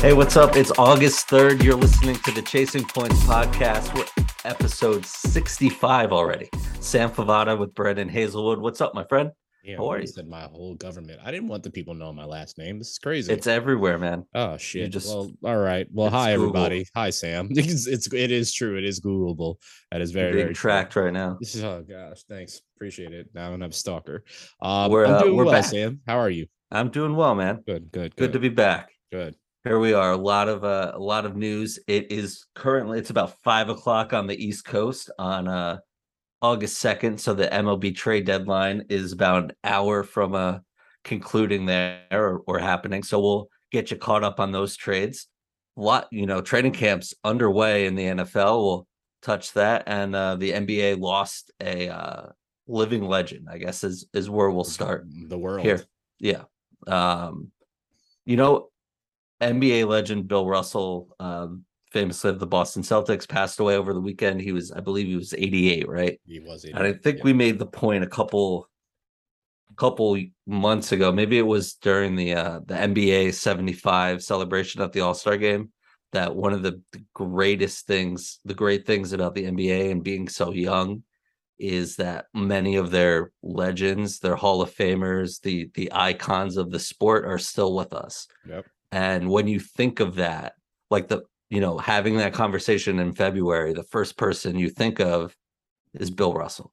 Hey, what's up? It's August 3rd. You're listening to the Chasing Points podcast. We're episode 65 already. Sam Favada with Brendan Hazelwood. What's up, my friend? Yeah, How are you? said my whole government. I didn't want the people knowing my last name. This is crazy. It's everywhere, man. oh shit. just- well, all right. Well, hi Google. everybody. Hi Sam. It's, it's it is true. It is Googleable. That is very very true. tracked right now. Is oh gosh, thanks. Appreciate it. Now I'm a stalker. Um, We're, uh, we're well, back. Sam. How are you? I'm doing well, man. Good, good, Good good. to be back. good. Here we are. A lot of uh, a lot of news. It is currently it's about five o'clock on the East Coast on uh August second. So the MLB trade deadline is about an hour from uh concluding there or, or happening. So we'll get you caught up on those trades. Lot you know, training camps underway in the NFL. We'll touch that, and uh, the NBA lost a uh, living legend. I guess is is where we'll start The world. here. Yeah. Um, you know, NBA legend Bill Russell, um, famously of the Boston Celtics, passed away over the weekend. He was, I believe, he was 88, right? He was And I think Yeah. we made the point a couple, couple months ago. Maybe it was during the uh, the NBA 75 celebration at the All Star game. That one of the the greatest things, the great things about the NBA and being so young, is that many of their legends, their Hall of Famers, the the icons of the sport are still with us. Yep. And when you think of that, like the you know having that conversation in February, the first person you think of is Bill Russell.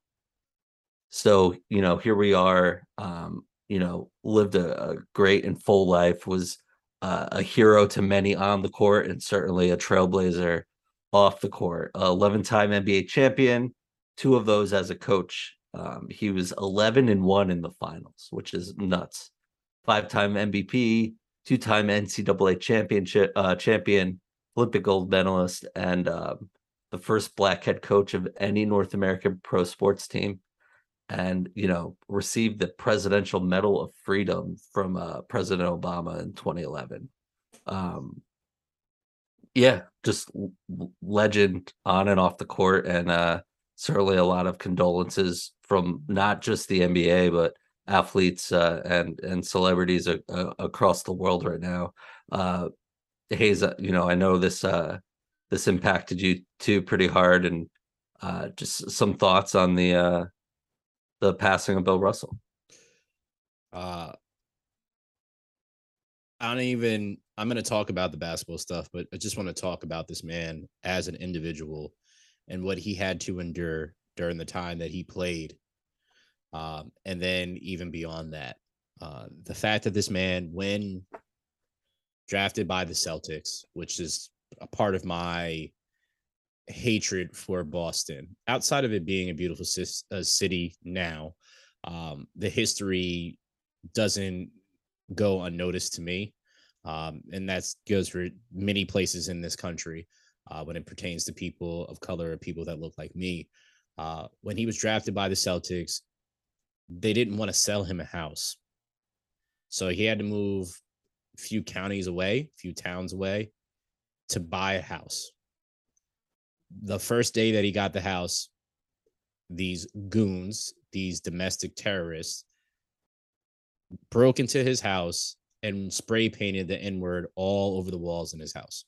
So you know here we are. Um, you know, lived a, a great and full life. Was uh, a hero to many on the court and certainly a trailblazer off the court. 11 time NBA champion, two of those as a coach. Um, he was 11 and 1 in the finals, which is nuts. Five time MVP, two time NCAA championship uh, champion, Olympic gold medalist, and um, the first black head coach of any North American pro sports team. And you know, received the Presidential Medal of Freedom from uh, President Obama in 2011. Um, yeah, just legend on and off the court, and uh, certainly a lot of condolences from not just the NBA but athletes uh, and and celebrities a, a- across the world right now. Uh, Hayes, uh, you know, I know this uh, this impacted you too pretty hard, and uh, just some thoughts on the uh, the passing of Bill Russell. Uh, I don't even. I'm going to talk about the basketball stuff, but I just want to talk about this man as an individual and what he had to endure during the time that he played, um, and then even beyond that, uh, the fact that this man, when drafted by the Celtics, which is a part of my hatred for Boston, outside of it being a beautiful uh, city now, um, the history doesn't go unnoticed to me. Um, and that goes for many places in this country uh, when it pertains to people of color or people that look like me. Uh, when he was drafted by the Celtics, they didn't want to sell him a house. So he had to move a few counties away, a few towns away to buy a house. The first day that he got the house, these goons, these domestic terrorists, broke into his house and spray painted the N word all over the walls in his house.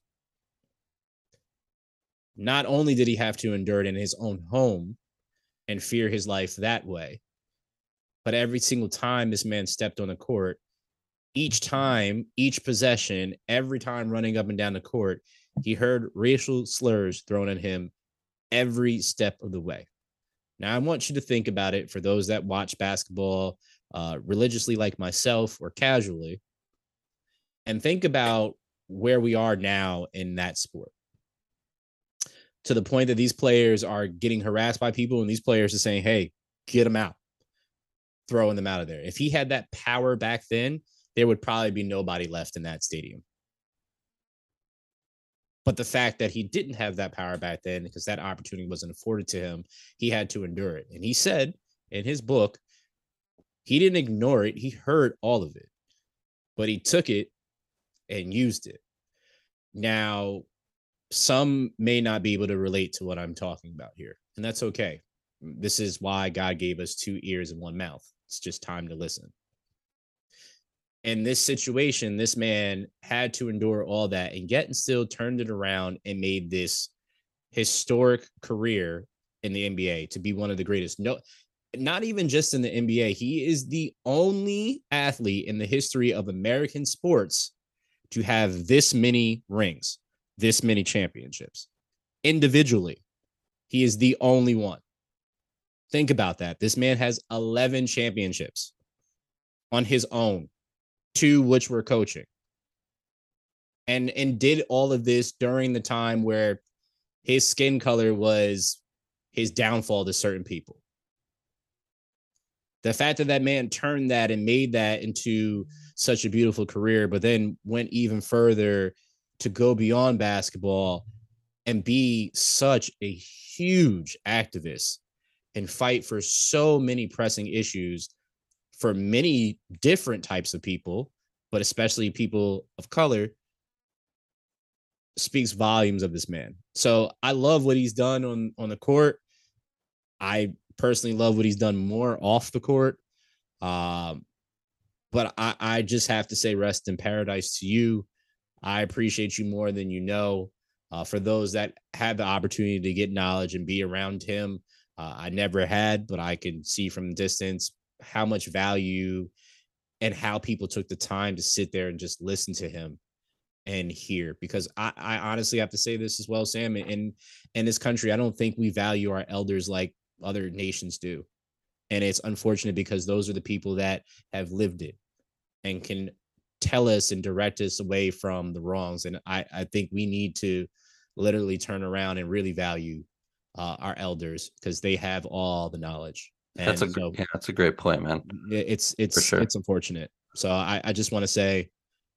Not only did he have to endure it in his own home and fear his life that way, but every single time this man stepped on the court, each time, each possession, every time running up and down the court, he heard racial slurs thrown at him every step of the way. Now, I want you to think about it for those that watch basketball uh, religiously, like myself, or casually, and think about where we are now in that sport. To the point that these players are getting harassed by people, and these players are saying, Hey, get them out, throwing them out of there. If he had that power back then, there would probably be nobody left in that stadium. But the fact that he didn't have that power back then, because that opportunity wasn't afforded to him, he had to endure it. And he said in his book, he didn't ignore it. He heard all of it, but he took it and used it. Now, some may not be able to relate to what I'm talking about here, and that's okay. This is why God gave us two ears and one mouth. It's just time to listen. in this situation, this man had to endure all that and yet and still turned it around and made this historic career in the NBA to be one of the greatest. No, not even just in the NBA. He is the only athlete in the history of American sports to have this many rings, this many championships individually. He is the only one. Think about that. This man has 11 championships on his own, two which were coaching. And and did all of this during the time where his skin color was his downfall to certain people. The fact that that man turned that and made that into such a beautiful career, but then went even further to go beyond basketball and be such a huge activist and fight for so many pressing issues for many different types of people, but especially people of color, speaks volumes of this man. So I love what he's done on on the court. I personally love what he's done more off the court. Um, but I, I just have to say, rest in paradise to you. I appreciate you more than you know. Uh, for those that had the opportunity to get knowledge and be around him, uh, I never had, but I can see from distance how much value and how people took the time to sit there and just listen to him and hear. Because I, I honestly have to say this as well, Sam. In in this country, I don't think we value our elders like other nations do, and it's unfortunate because those are the people that have lived it and can tell us and direct us away from the wrongs. And I, I think we need to literally turn around and really value uh, our elders because they have all the knowledge. And that's a so yeah, that's a great point, man. it's it's sure. it's unfortunate. So I, I just want to say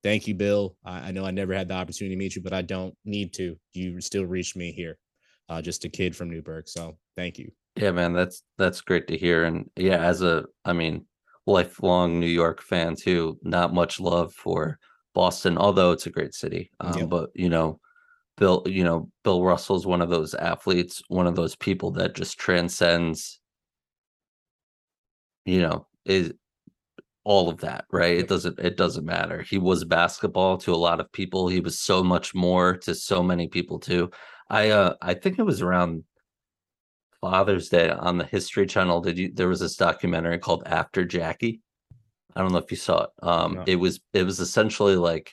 thank you, Bill. I, I know I never had the opportunity to meet you, but I don't need to. You still reached me here, uh, just a kid from Newburgh. So thank you. Yeah, man, that's that's great to hear. And yeah, as a I mean, lifelong New York fan too, not much love for Boston, although it's a great city. Um, Yeah. But you know, Bill, you know, Bill Russell's one of those athletes, one of those people that just transcends, you know, is all of that, right? It doesn't it doesn't matter. He was basketball to a lot of people. He was so much more to so many people too. I uh I think it was around Father's Day on the History Channel. Did you there was this documentary called After Jackie? I don't know if you saw it. Um No. it was it was essentially like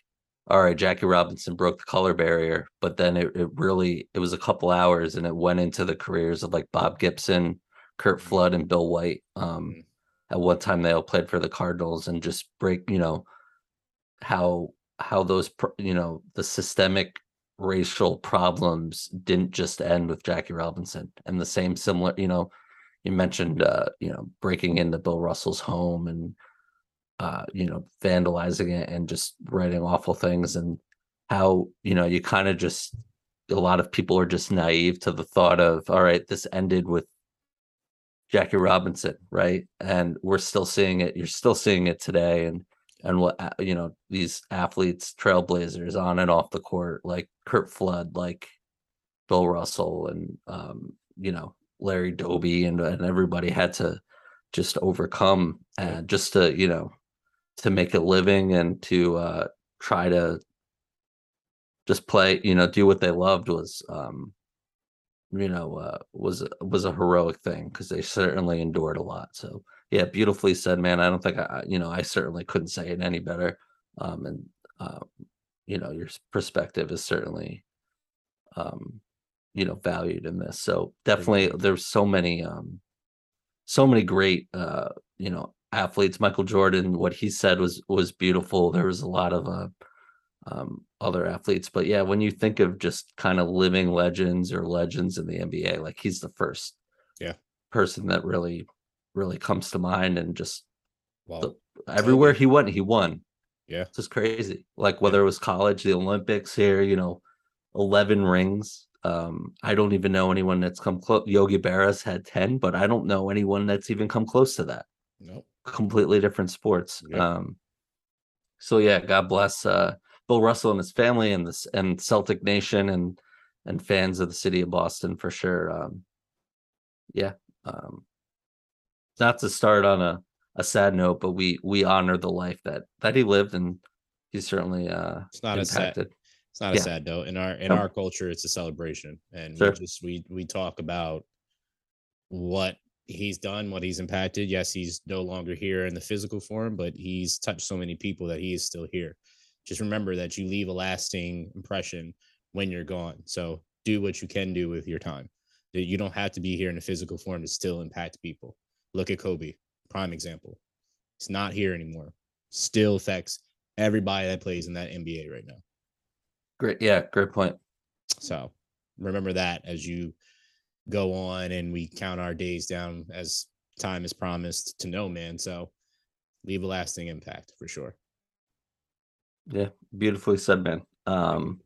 all right, Jackie Robinson broke the color barrier, but then it, it really it was a couple hours and it went into the careers of like Bob Gibson, Curt Flood, and Bill White. Um Mhm. at one time they all played for the Cardinals and just break, you know, how how those you know the systemic racial problems didn't just end with Jackie Robinson and the same similar, you know, you mentioned uh, you know, breaking into Bill Russell's home and uh, you know, vandalizing it and just writing awful things and how, you know, you kind of just a lot of people are just naive to the thought of all right, this ended with Jackie Robinson, right? And we're still seeing it. You're still seeing it today, and and what you know these athletes, trailblazers on and off the court, like Curt Flood, like Bill Russell, and um, you know Larry Doby, and and everybody had to just overcome and just to you know to make a living and to uh, try to just play, you know, do what they loved was um, you know, uh, was was a heroic thing because they certainly endured a lot. So yeah, beautifully said, man. I don't think I, you know, I certainly couldn't say it any better. Um, and uh, you know, your perspective is certainly, um, you know, valued in this. So definitely, there's so many, um, so many great, uh, you know, athletes. Michael Jordan, what he said was was beautiful. There was a lot of uh, um, other athletes. But yeah, when you think of just kind of living legends or legends in the NBA, like he's the first Yeah. person that really, really comes to mind. And just Well, everywhere he went, he won. yeah. It's just crazy. Like whether it was college, the Olympics here, you know, 11 rings. Um, I don't even know anyone that's come close. Yogi Berra's had 10, but I don't know anyone that's even come close to that. Nope. Completely different sports. Yep. Um, so yeah, God bless uh Bill Russell and his family and this and Celtic Nation and and fans of the city of Boston for sure. Um yeah. Um not to start on a a sad note, but we we honor the life that that he lived, and he's certainly uh It's not a sad it's not a sad note. In our in No. our culture, it's a celebration. And Sure. we just we we talk about what he's done, what he's impacted. Yes, he's no longer here in the physical form, but he's touched so many people that he is still here. Just remember that you leave a lasting impression when you're gone. So do what you can do with your time. That You don't have to be here in a physical form to still impact people. Look at Kobe, prime example. He's not here anymore. Still affects everybody that plays in that NBA right now. Great, yeah, great point. So remember that as you go on and we count our days down as time is promised to no man. So leave a lasting impact for sure. Yeah, beautifully said, man. Um,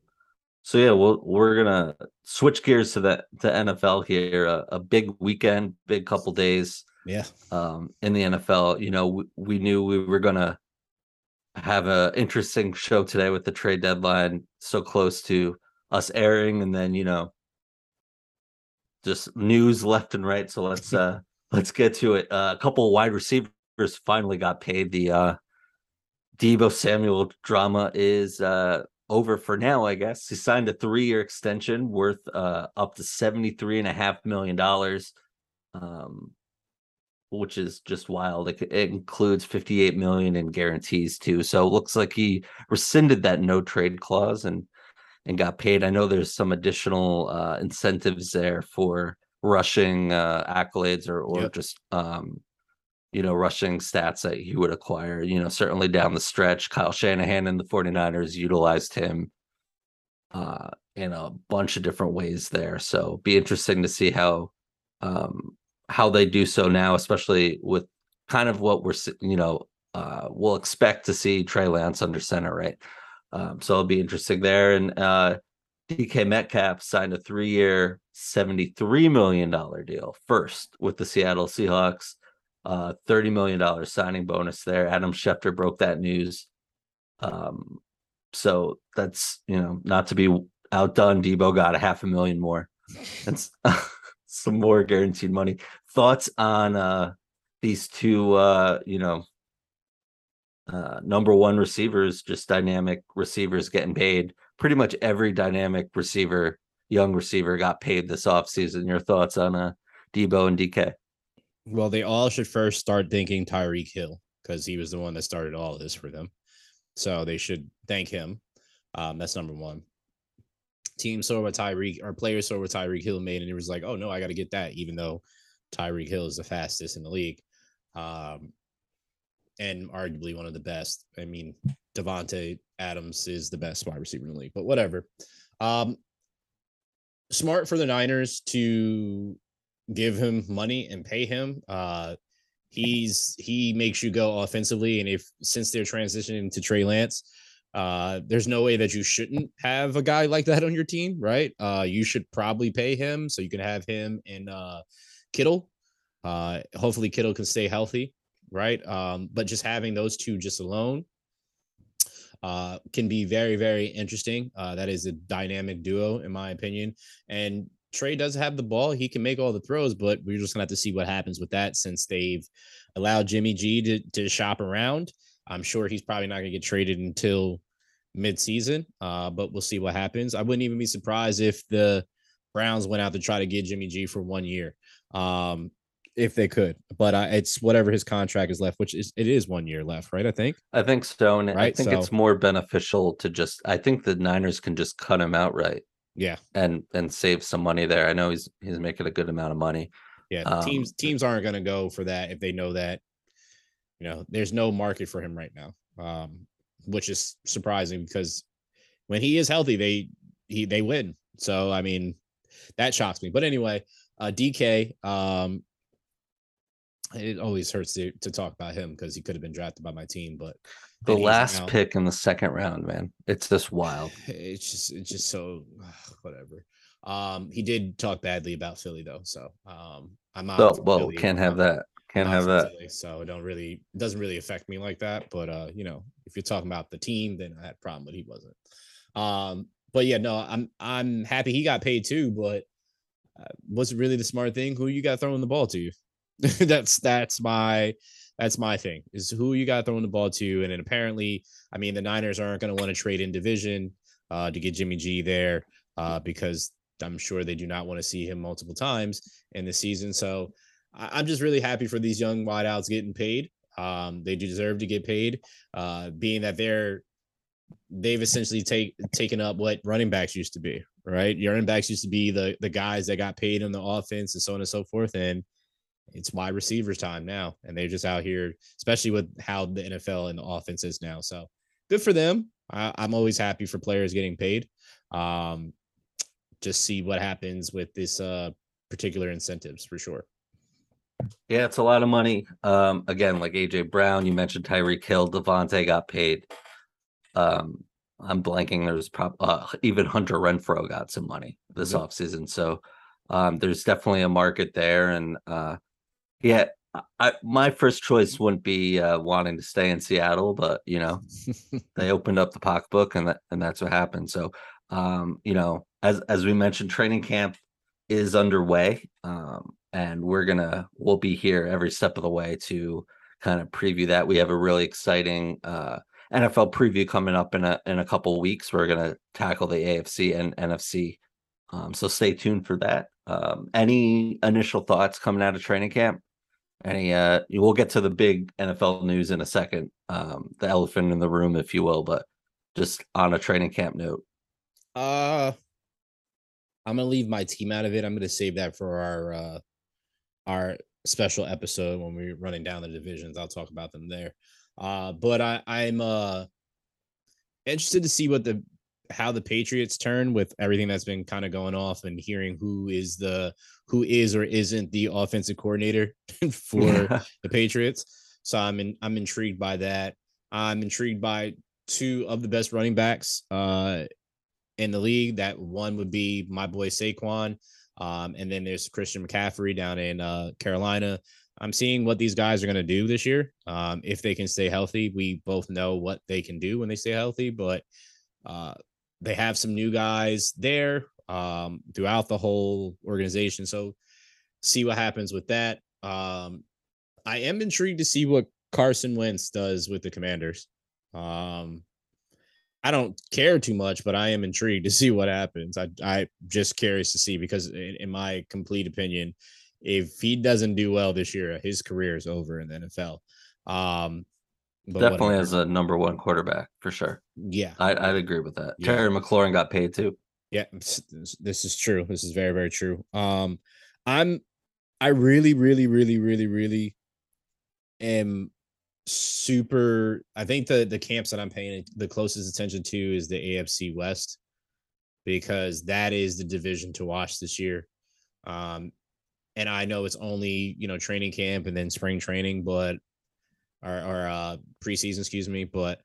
so yeah, we'll, we're gonna switch gears to the to NFL here. A, a big weekend, big couple days Yeah. um, in the NFL. You know, we, we knew we were gonna have a interesting show today with the trade deadline so close to us airing, and then you know, just news left and right. So let's uh let's get to it. Uh, a couple wide receivers finally got paid. The uh Deebo Samuel drama is uh over for now, I guess. He signed a three-year extension worth uh up to seventy-three and a half million dollars. Um which is just wild. It, it includes 58 million in guarantees too. So it looks like he rescinded that no trade clause and and got paid. I know there's some additional uh incentives there for rushing uh accolades or or Yep. just um you know rushing stats that he would acquire. You know, certainly down the stretch, Kyle Shanahan and the 49ers utilized him uh in a bunch of different ways there. So be interesting to see how um how they do so now, especially with kind of what we're you know uh we'll expect to see Trey Lance under center, right? Um, so it'll be interesting there. And uh DK Metcalf signed a three-year, $73 million deal first with the Seattle Seahawks. Uh $30 million signing bonus there. Adam Schefter broke that news. Um so that's you know not to be outdone. Deebo got a half a million more. That's some more guaranteed money. Thoughts on uh these two uh you know uh number one receivers, just dynamic receivers getting paid. Pretty much every dynamic receiver, young receiver got paid this offseason. Your thoughts on uh Deebo and DK? Well, they all should first start thanking Tyreek Hill because he was the one that started all this for them. So they should thank him. Um, that's number one. Team saw what Tyreek or players saw what Tyreek Hill made, and it was like, oh no, I got to get that, even though Tyreek Hill is the fastest in the league, um, and arguably one of the best. I mean, Davante Adams is the best wide receiver in the league, but whatever. Um, smart for the Niners to give him money and pay him. Uh, he's he makes you go offensively, and if since they're transitioning to Trey Lance, uh, there's no way that you shouldn't have a guy like that on your team, right? Uh, you should probably pay him so you can have him and uh, Kittle. Uh, hopefully Kittle can stay healthy, right? Um, but just having those two just alone uh, can be very, very interesting. Uh, that is a dynamic duo, in my opinion. And Trey does have the ball; he can make all the throws, but we're just gonna have to see what happens with that since they've allowed Jimmy G to, to shop around. I'm sure he's probably not gonna get traded until mid-season, uh, but we'll see what happens. I wouldn't even be surprised if the Browns went out to try to get Jimmy G for one year. Um, if they could, but uh, it's whatever his contract is left, which is it is one year left, right? I think. I think so. And I Right, think it's more beneficial to just I think the Niners can just cut him outright Yeah, and and save some money there. I know he's he's making a good amount of money. yeah. Um, teams teams aren't going to go for that if they know that you know there's no market for him right now, um, which is surprising because when he is healthy, they he they win. So I mean, that shocks me. But anyway, uh, DK, um, it always hurts to, to talk about him because he could have been drafted by my team, but The last pick in the second round, man. It's just wild. it's just it's just so whatever. Um, he did talk badly about Philly though, so um, I'm not. Oh, well, Philly. can't have that. Can't have that. Philly, so it don't really it doesn't really affect me like that. But uh, you know, if you're talking about the team, then I had a problem, but he wasn't. Um, but yeah, no, I'm I'm happy he got paid too, but uh, was it really the smart thing? Who you got throwing the ball to you? that's that's my that's my thing is who you got throwing the ball to. And then apparently, I mean, the Niners aren't going to want to trade in division uh, to get Jimmy G there uh, because I'm sure they do not want to see him multiple times in the season. So I- am just really happy for these young wideouts getting paid. Um, they deserve to get paid, uh, being that they're they've essentially take taken up what running backs used to be, right? Your running backs used to be the the guys that got paid on the offense and so on and so forth. And it's wide receivers time now, and they're just out here, especially with how the NFL and the offense is now. So good for them. I, am always happy for players getting paid. Um, just see what happens with this uh, particular incentives for sure. Yeah, it's a lot of money. Um, again, like AJ Brown, you mentioned Tyreek Hill, Davante got paid. Um, I'm blanking. There's probably uh, even Hunter Renfrow got some money this offseason. So um, there's definitely a market there, and uh, yeah, I, my first choice wouldn't be uh, wanting to stay in Seattle, but you know, they opened up the pocketbook, and that and that's what happened. So, um, you know, as as we mentioned, training camp is underway, um, and we're gonna we'll be here every step of the way to kind of preview that. We have a really exciting uh, NFL preview coming up in a in a couple weeks. We're gonna tackle the AFC and NFC, um, so stay tuned for that. Um, any initial thoughts coming out of training camp? Any uh we'll get to the big NFL news in a second. Um the elephant in the room, if you will, but just on a training camp note. Uh I'm gonna leave my team out of it. I'm gonna save that for our uh our special episode when we're running down the divisions. I'll talk about them there. Uh but I, I'm uh interested to see what the how the Patriots turn with everything that's been kind of going off and hearing who is the who is or isn't the offensive coordinator for yeah. the Patriots. So I'm in, I'm intrigued by that. I'm intrigued by two of the best running backs uh, in the league. That one would be my boy Saquon, um, and then there's Christian McCaffrey down in uh, Carolina. I'm seeing what these guys are going to do this year. Um, if they can stay healthy, we both know what they can do when they stay healthy, but uh, they have some new guys there um, throughout the whole organization. So see what happens with that. Um, I am intrigued to see what Carson Wentz does with the Commanders. Um, I don't care too much, but I am intrigued to see what happens. I I just curious to see because in, in my complete opinion, if he doesn't do well this year, his career is over in the NFL. Um, Definitely whatever. as a number one quarterback for sure. Yeah, I, would agree with that. Yeah. Terry McLaurin got paid too. Yeah, this is true. This is very very true. Um, I'm, I really really really really really am super. I think the the camps that I'm paying the closest attention to is the AFC West because that is the division to watch this year. Um, and I know it's only you know training camp and then spring training, but or, or uh, preseason, excuse me. But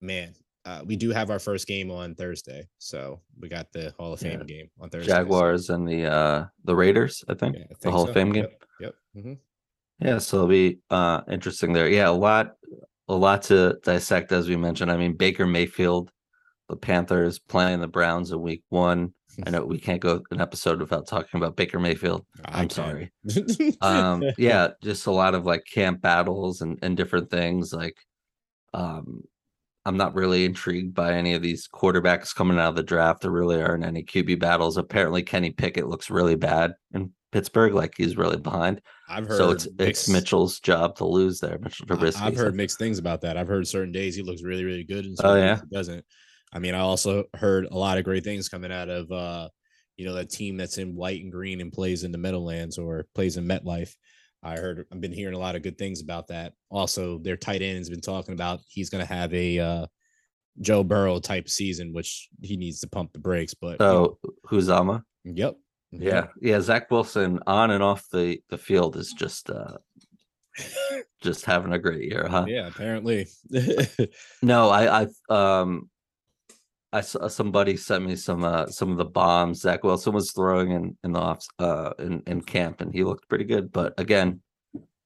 man, uh, we do have our first game on Thursday, so we got the Hall of Fame yeah. game on Thursday. Jaguars so. and the uh the Raiders, I think, yeah, I think the Hall so. of Fame game. Yep. yep. Mm-hmm. Yeah, so it'll be uh interesting there. Yeah, a lot, a lot to dissect as we mentioned. I mean, Baker Mayfield, the Panthers playing the Browns in Week One. I know we can't go an episode without talking about Baker Mayfield. I'm sorry. um, yeah, just a lot of like camp battles and, and different things. Like, um, I'm not really intrigued by any of these quarterbacks coming out of the draft. There really aren't any QB battles. Apparently, Kenny Pickett looks really bad in Pittsburgh, like he's really behind. I've heard so it's mixed, it's Mitchell's job to lose there. Mitchell Trubisky. I've heard mixed things about that. I've heard certain days he looks really, really good, and oh yeah, he doesn't. I mean, I also heard a lot of great things coming out of uh, you know, that team that's in white and green and plays in the Meadowlands or plays in MetLife. I heard I've been hearing a lot of good things about that. Also, their tight end has been talking about he's gonna have a uh, Joe Burrow type season, which he needs to pump the brakes. But so you know, Uzomah. Yep. Yeah. Yeah. Zach Wilson on and off the, the field is just uh just having a great year, huh? Yeah, apparently. no, I I um I saw somebody sent me some uh some of the bombs Zach Wilson was throwing in in the off uh in, in camp and he looked pretty good. But again,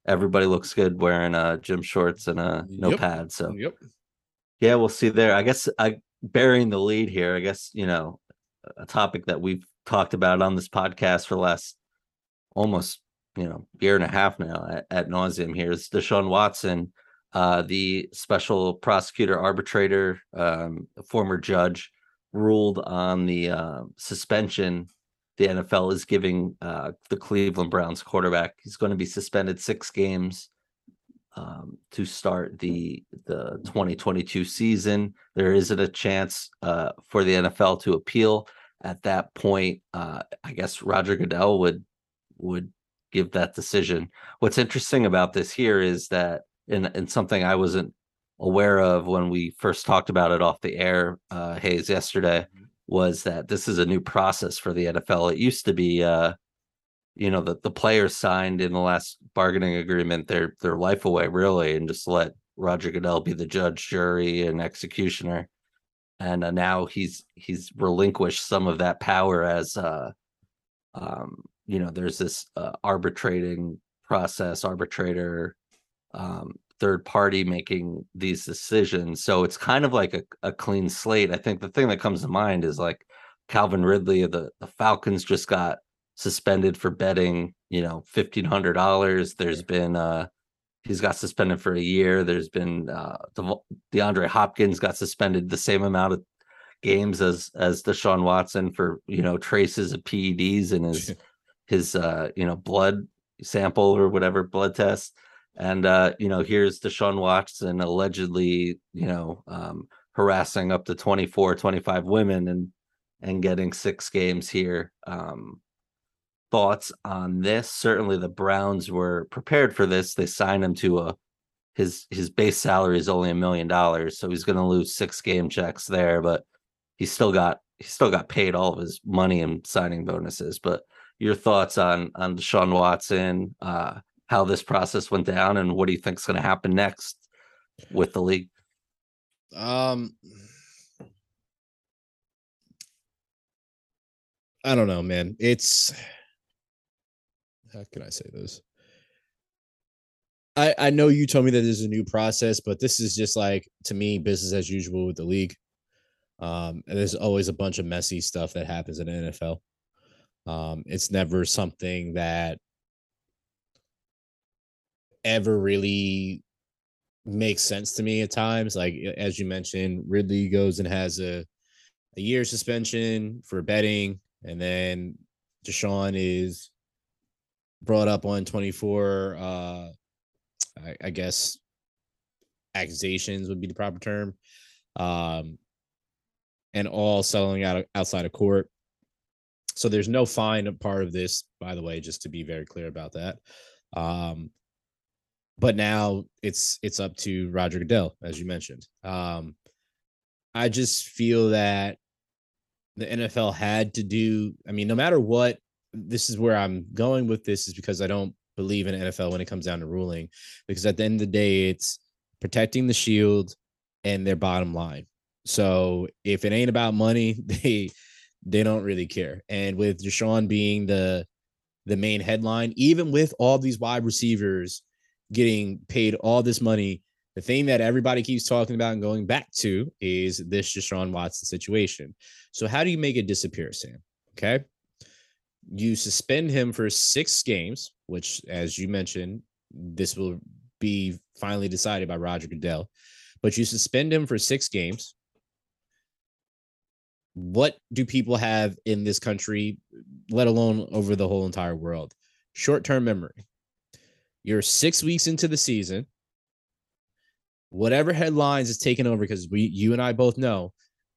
everybody looks good wearing uh gym shorts and uh no yep. pads. So yep. Yeah, we'll see there. I guess I burying the lead here. I guess, you know, a topic that we've talked about on this podcast for the last almost you know year and a half now at, at nauseum here is Deshaun Watson, uh, the special prosecutor arbitrator, um, former judge, ruled on the uh, suspension the NFL is giving uh, the Cleveland Browns quarterback. He's going to be suspended six games um, to start the the 2022 season. There isn't a chance uh, for the NFL to appeal. At that point, uh, I guess Roger Goodell would would give that decision. What's interesting about this here is that, in in something I wasn't aware of when we first talked about it off the air, uh, Hayes yesterday, mm-hmm. was that this is a new process for the NFL. It used to be, uh, you know, that the players signed in the last bargaining agreement their their life away really, and just let Roger Goodell be the judge, jury, and executioner. And uh, now he's he's relinquished some of that power as uh, um, you know, there's this uh, arbitrating process, arbitrator, um, third party making these decisions. So it's kind of like a, a clean slate. I think the thing that comes to mind is like Calvin Ridley of the, the Falcons just got suspended for betting, you know, fifteen hundred dollars. There's been uh he's got suspended for a year. There's been uh De- DeAndre Hopkins got suspended the same amount of games as as Deshaun Watson for you know traces of PEDs in his his uh you know blood sample or whatever blood test and uh you know here's Deshaun Watson allegedly you know um harassing up to 24 25 women and and getting six games here. Um thoughts on this? Certainly the Browns were prepared for this. They signed him to a his his base salary is only a million dollars so he's going to lose six game checks there but he's still got he still got paid all of his money and signing bonuses. But your thoughts on on Deshaun Watson, uh, how this process went down, and what do you think is going to happen next with the league? Um, I don't know, man. It's how can I say this? I I know you told me that there's a new process, but this is just like to me business as usual with the league. Um, and there's always a bunch of messy stuff that happens in the NFL. Um, it's never something that ever really makes sense to me at times. Like as you mentioned, Ridley goes and has a a year suspension for betting, and then Deshaun is brought up on 24 uh I, I guess accusations would be the proper term. Um and all settling out outside of court. So there's no fine part of this, by the way, just to be very clear about that. Um, but now it's it's up to Roger Goodell, as you mentioned. Um, I just feel that the NFL had to do. I mean, no matter what, this is where I'm going with this is because I don't believe in NFL when it comes down to ruling, because at the end of the day, it's protecting the shield and their bottom line. So if it ain't about money, they they don't really care. And with Deshaun being the the main headline, even with all these wide receivers getting paid all this money, the thing that everybody keeps talking about and going back to is this Deshaun Watson situation. So how do you make it disappear, Sam? Okay. You suspend him for six games, which, as you mentioned, this will be finally decided by Roger Goodell. But you suspend him for six games what do people have in this country, let alone over the whole entire world? Short term memory. You're six weeks into the season. Whatever headlines is taken over, because we, you and I both know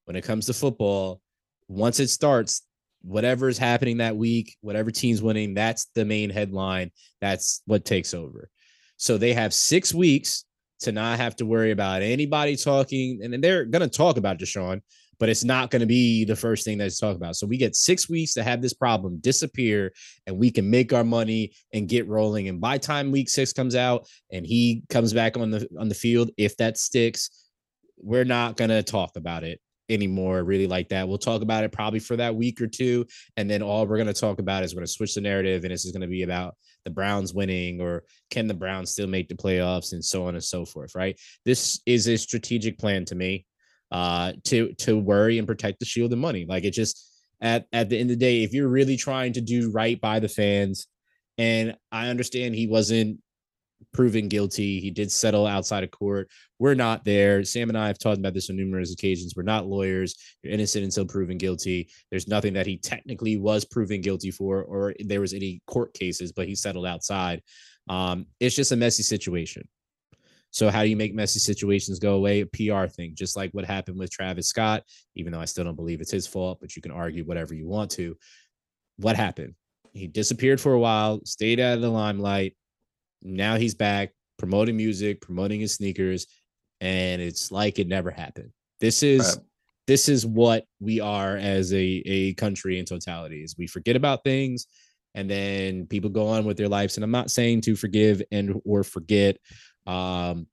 when it comes to football, once it starts, whatever is happening that week, whatever team's winning, that's the main headline. That's what takes over. So they have six weeks to not have to worry about anybody talking, and they're going to talk about Deshaun, but it's not going to be the first thing that's talked about. So we get six weeks to have this problem disappear and we can make our money and get rolling. And by time week six comes out and he comes back on the on the field, if that sticks, we're not going to talk about it anymore really like that. We'll talk about it probably for that week or two. And then all we're going to talk about is we're going to switch the narrative and this is going to be about the Browns winning or can the Browns still make the playoffs and so on and so forth, right? This is a strategic plan to me uh, to to worry and protect the shield and money. Like it just at at the end of the day, if you're really trying to do right by the fans And I understand he wasn't proven guilty. He did settle outside of court. We're not there. Sam and I have talked about this on numerous occasions. We're not lawyers. You're innocent until proven guilty. There's nothing that he technically was proven guilty for, or there was any court cases, but he settled outside. Um, it's just a messy situation. So how do you make messy situations go away? A PR thing, just like what happened with Travis Scott, even though I still don't believe it's his fault, but you can argue whatever you want to. What happened? He disappeared for a while, stayed out of the limelight. Now he's back promoting music, promoting his sneakers, and it's like it never happened. This is right. this is what we are as a, a country in totality is we forget about things and then people go on with their lives. And I'm not saying to forgive and or forget um,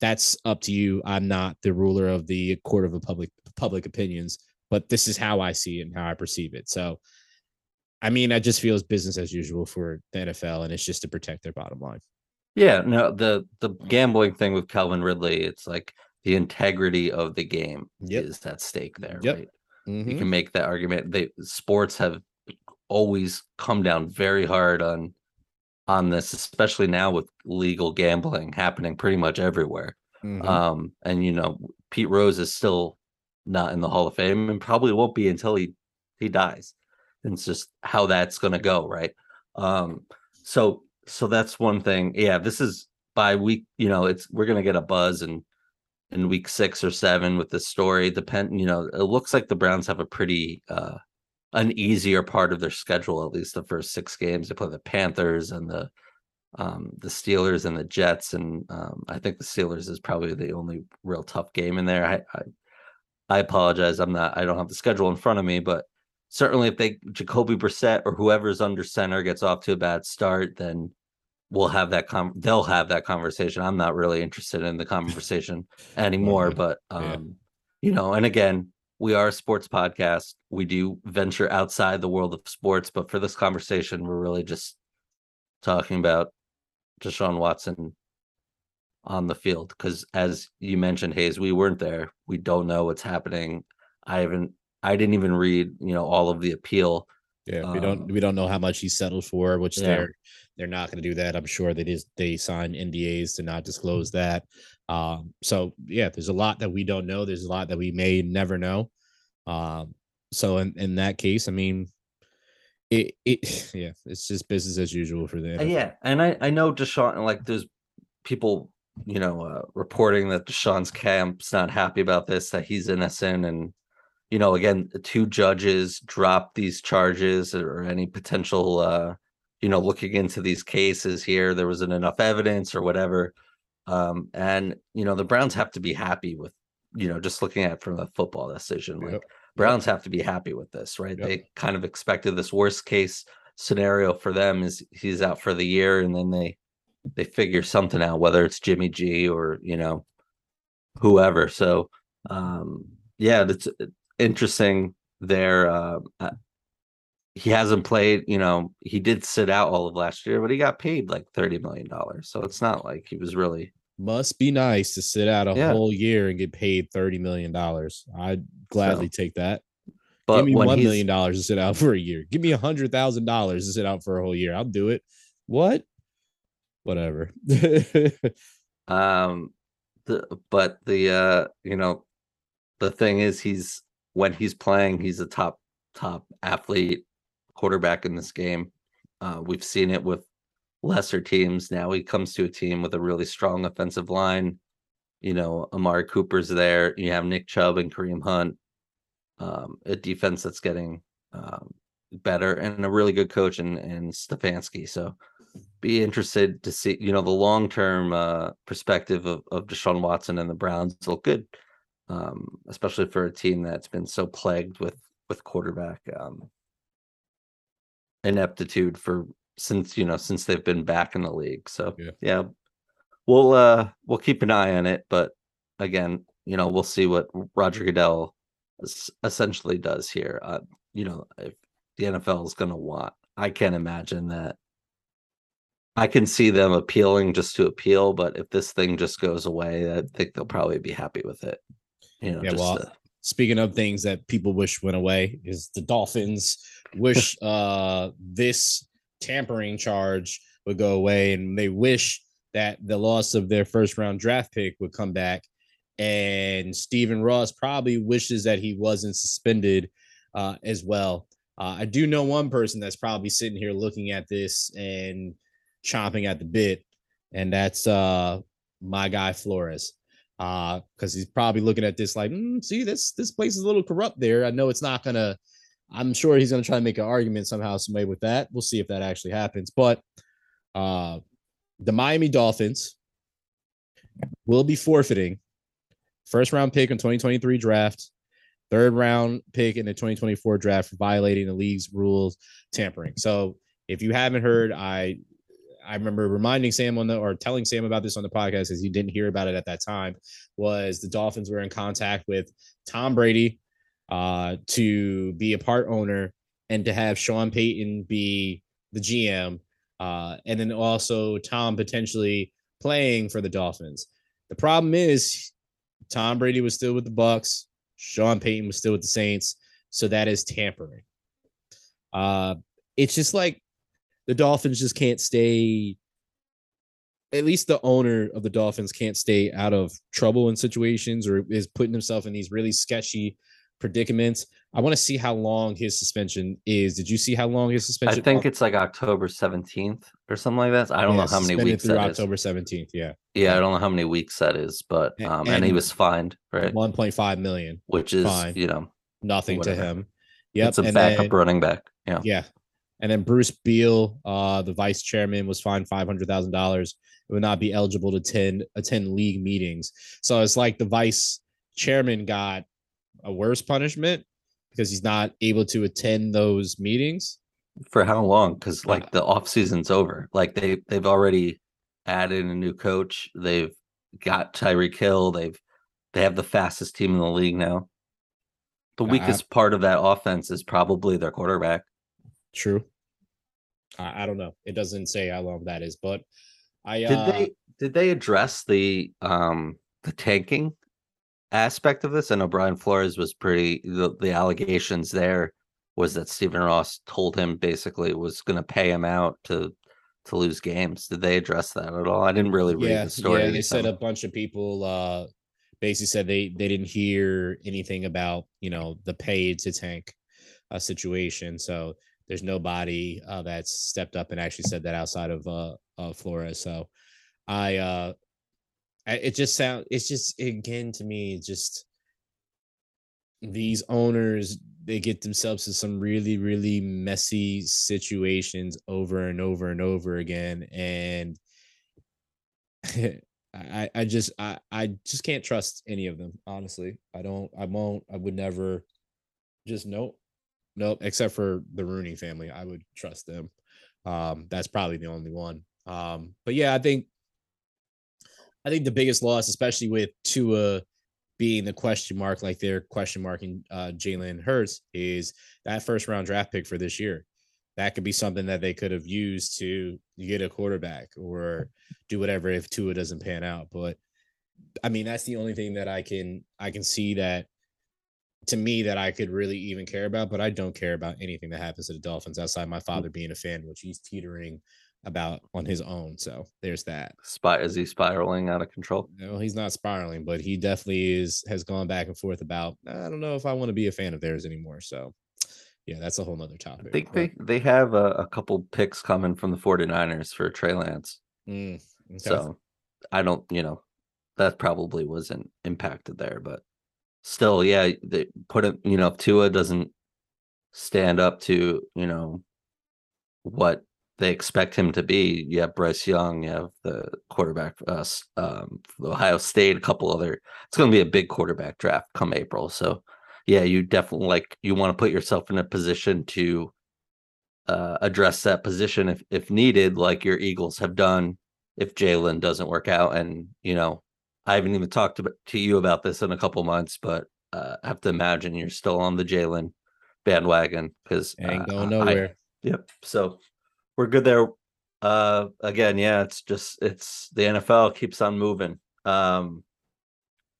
that's up to you. I'm not the ruler of the court of a public public opinions, but this is how I see it and how I perceive it. So, I mean, I just feel it's business as usual for the NFL, and it's just to protect their bottom line. Yeah, no, the the gambling thing with Calvin Ridley, it's like the integrity of the game yep. is at stake there. Yep. Right? Mm-hmm. You can make that argument. They sports have always come down very hard on on this, especially now with legal gambling happening pretty much everywhere. Mm-hmm. Um, and you know, Pete Rose is still not in the Hall of Fame and probably won't be until he he dies. And it's just how that's gonna go, right? Um, so so that's one thing. Yeah, this is by week, you know, it's we're gonna get a buzz and in week six or seven with this story. Depend, you know, it looks like the Browns have a pretty uh an easier part of their schedule, at least the first six games. They play the Panthers and the um, the Steelers and the Jets, and um, I think the Steelers is probably the only real tough game in there. I, I, I apologize, I'm not, I don't have the schedule in front of me, but certainly if they Jacoby Brissett or whoever's under center gets off to a bad start, then we'll have that com they'll have that conversation. I'm not really interested in the conversation anymore, but um, yeah. you know, and again, we are a sports podcast. We do venture outside the world of sports, but for this conversation, we're really just talking about Deshaun Watson on the field. Because as you mentioned, Hayes, we weren't there. We don't know what's happening. I haven't. I didn't even read, you know, all of the appeal. Yeah, we don't. Um, we don't know how much he settled for, which yeah. they're they're not going to do that. I'm sure they just they sign NDAs to not disclose that. Um, so yeah, there's a lot that we don't know. There's a lot that we may never know. Um, so in, in that case, I mean, it it yeah, it's just business as usual for them. Uh, yeah, and I I know Deshaun like there's people you know uh, reporting that Deshaun's camp's not happy about this that he's innocent and you know again two judges dropped these charges or any potential uh you know looking into these cases here there wasn't enough evidence or whatever um, and you know, the Browns have to be happy with, you know, just looking at from a football decision. Like yep. Browns have to be happy with this, right? Yep. They kind of expected this worst case scenario for them is he's out for the year, and then they they figure something out, whether it's Jimmy G or you know whoever. So um yeah, that's uh, interesting there. Uh, he hasn't played, you know, he did sit out all of last year, but he got paid like $30 million. So it's not like he was really must be nice to sit out a yeah. whole year and get paid $30 million. I'd gladly so, take that. But Give me $1 million to sit out for a year. Give me a hundred thousand dollars to sit out for a whole year. I'll do it. What? Whatever. um the but the uh you know the thing is he's when he's playing, he's a top top athlete quarterback in this game. Uh, we've seen it with lesser teams. Now he comes to a team with a really strong offensive line. You know, Amari Cooper's there. You have Nick Chubb and Kareem Hunt. Um, a defense that's getting um, better and a really good coach and in Stefanski. So be interested to see, you know, the long term uh, perspective of, of Deshaun Watson and the Browns look good, um, especially for a team that's been so plagued with with quarterback um, ineptitude for since you know since they've been back in the league. So yeah. yeah, we'll uh we'll keep an eye on it, but again, you know, we'll see what Roger Goodell essentially does here. Uh, you know, if the NFL is going to want, I can't imagine that. I can see them appealing just to appeal, but if this thing just goes away, I think they'll probably be happy with it. You know, yeah, well, to... speaking of things that people wish went away, is the Dolphins wish uh this tampering charge would go away, and they wish that the loss of their first round draft pick would come back. And Stephen Ross probably wishes that he wasn't suspended uh, as well. Uh, I do know one person that's probably sitting here looking at this and chomping at the bit, and that's uh, my guy Flores. Uh, because he's probably looking at this like, mm, see, this this place is a little corrupt there. I know it's not gonna. I'm sure he's gonna try to make an argument somehow, some way with that. We'll see if that actually happens. But uh, the Miami Dolphins will be forfeiting first round pick in 2023 draft, third round pick in the 2024 draft for violating the league's rules tampering. So if you haven't heard, I I remember reminding Sam on the or telling Sam about this on the podcast as he didn't hear about it at that time was the Dolphins were in contact with Tom Brady uh, to be a part owner and to have Sean Payton be the GM uh, and then also Tom potentially playing for the Dolphins. The problem is Tom Brady was still with the Bucs, Sean Payton was still with the Saints, so that is tampering. Uh, it's just like the Dolphins just can't stay. At least the owner of the Dolphins can't stay out of trouble in situations or is putting himself in these really sketchy predicaments. I want to see how long his suspension is. Did you see how long his suspension? I think it's like October 17th or something like that. I don't Yeah, know how many weeks through. October 17th. Yeah. Yeah, I don't know how many weeks that is, but um, and, he was fined, right? 1.5 million. Which is fine. you know, Nothing Whatever. to him. Yep. it's a and backup then- running back. Yeah, Yeah. And then Bruce Beal, uh, the vice chairman, was fined five hundred thousand dollars. It would not be eligible to attend attend league meetings. So it's like the vice chairman got a worse punishment because he's not able to attend those meetings. for how long? Because like Uh, the off season's over. Like they they've already added a new coach. They've got Tyreek Hill. They've they have the fastest team in the league now. The I- weakest part of that offense is probably their quarterback. True. I, I don't know. It doesn't say how long that is, but I Did uh, they did they address the um the tanking aspect of this? I know Brian Flores was pretty the, the allegations there was that Stephen Ross told him basically was gonna pay him out to to lose games. Did they address that at all? I didn't really read yeah, the story. Yeah, they said a bunch of people uh basically said they they didn't hear anything about you know the pay to tank uh, situation. So there's nobody uh, that's stepped up and actually said that outside of uh, uh Flores. So I uh I- it just sound it's just again to me just these owners they get themselves in some really really messy situations over and over and over again and I, I just I, I just can't trust any of them honestly. I don't i won't i would never just nope nope except for the rooney family i would trust them. Um that's probably the only one. Um but yeah i think i think the biggest loss especially with tua being the question mark like they're question marking uh jalen hurts is that first round draft pick for this year that could be something that they could have used to get a quarterback or do whatever if Tua doesn't pan out. But I mean, that's the only thing that I can I can see that to me that I could really even care about. But I don't care about anything that happens to the Dolphins outside my father being a fan, which he's teetering about on his own. So there's that. Spy is he spiraling out of control? No, he's not spiraling, but he definitely is has gone back and forth about I don't know if I want to be a fan of theirs anymore. So yeah, that's a whole nother topic. I think they they have a, a couple picks coming from the 49ers for Trey Lance. Mm, okay. So I don't, you know, that probably wasn't impacted there, but still, yeah, they put it, you know, if Tua doesn't stand up to, you know, what they expect him to be. You have Bryce Young, you have the quarterback, uh, s- um, for Ohio State, a couple other. It's going to be a big quarterback draft come April. So, yeah, you definitely like you want to put yourself in a position to uh, address that position if if needed, like your Eagles have done. If Jalen doesn't work out, and you know, I haven't even talked to, to you about this in a couple months, but uh, I have to imagine you're still on the Jalen bandwagon because ain't going nowhere. Yep. So we're good there. Uh again, yeah, it's just it's the NFL keeps on moving. Um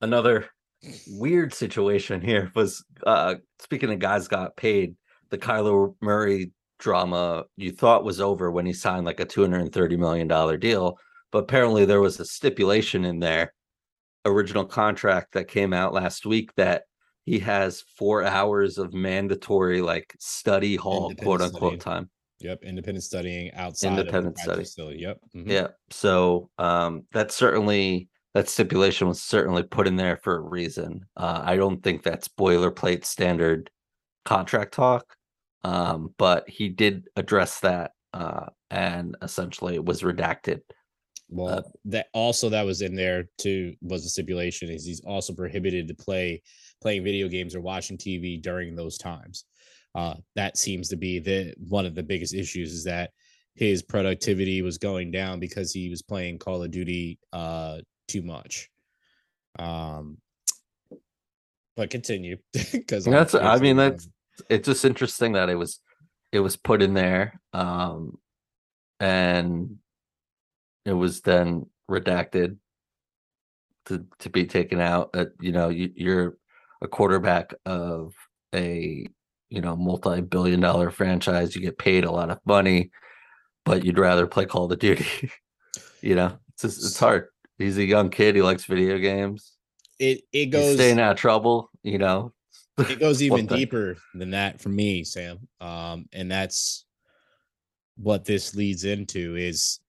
another weird situation here was uh speaking of guys got paid, the Kyler Murray drama you thought was over when he signed like a 230 million dollar deal but apparently there was a stipulation in there original contract that came out last week that he has 4 hours of mandatory like study hall quote unquote study. time Yep, independent studying outside Independent of the study. facility. Yep. mhm. Yeah. So um that certainly that stipulation was certainly put in there for a reason. Uh I don't think that's boilerplate standard contract talk. Um, but he did address that uh and essentially it was redacted. Well, that also that was in there too was a stipulation is he's also prohibited to play playing video games or watching TV during those times. Uh, that seems to be the one of the biggest issues is that his productivity was going down because he was playing Call of Duty uh, too much. Um, but continue because That's- I mean, that's- It's just interesting that it was it was put in there um and it was then redacted to to be taken out. Uh, you know, you, you're a quarterback of a you know multi-billion dollar franchise. You get paid a lot of money, but you'd rather play Call of Duty. you know, it's just, it's hard. He's a young kid. He likes video games. it it goes He's staying out of trouble. You know, it goes even deeper than that for me, Sam. Um, and that's what this leads into is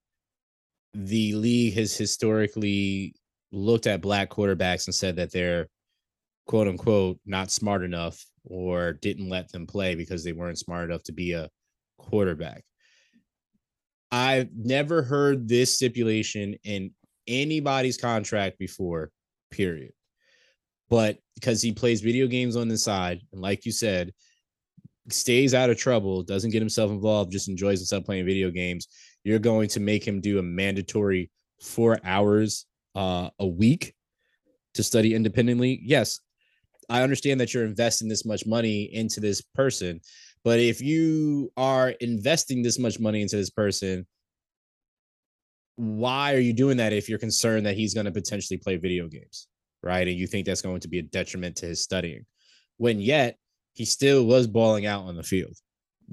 the league has historically looked at black quarterbacks and said that they're quote unquote not smart enough or didn't let them play because they weren't smart enough to be a quarterback. I've never heard this stipulation in anybody's contract before, period but because he plays video games on the side, and like you said, stays out of trouble, doesn't get himself involved, just enjoys himself playing video games, you're going to make him do a mandatory four hours uh, a week to study independently. Yes, I understand that you're investing this much money into this person, but if you are investing this much money into this person, why are you doing that if you're concerned that he's going to potentially play video games? right? And you think that's going to be a detriment to his studying. When yet he still was balling out on the field,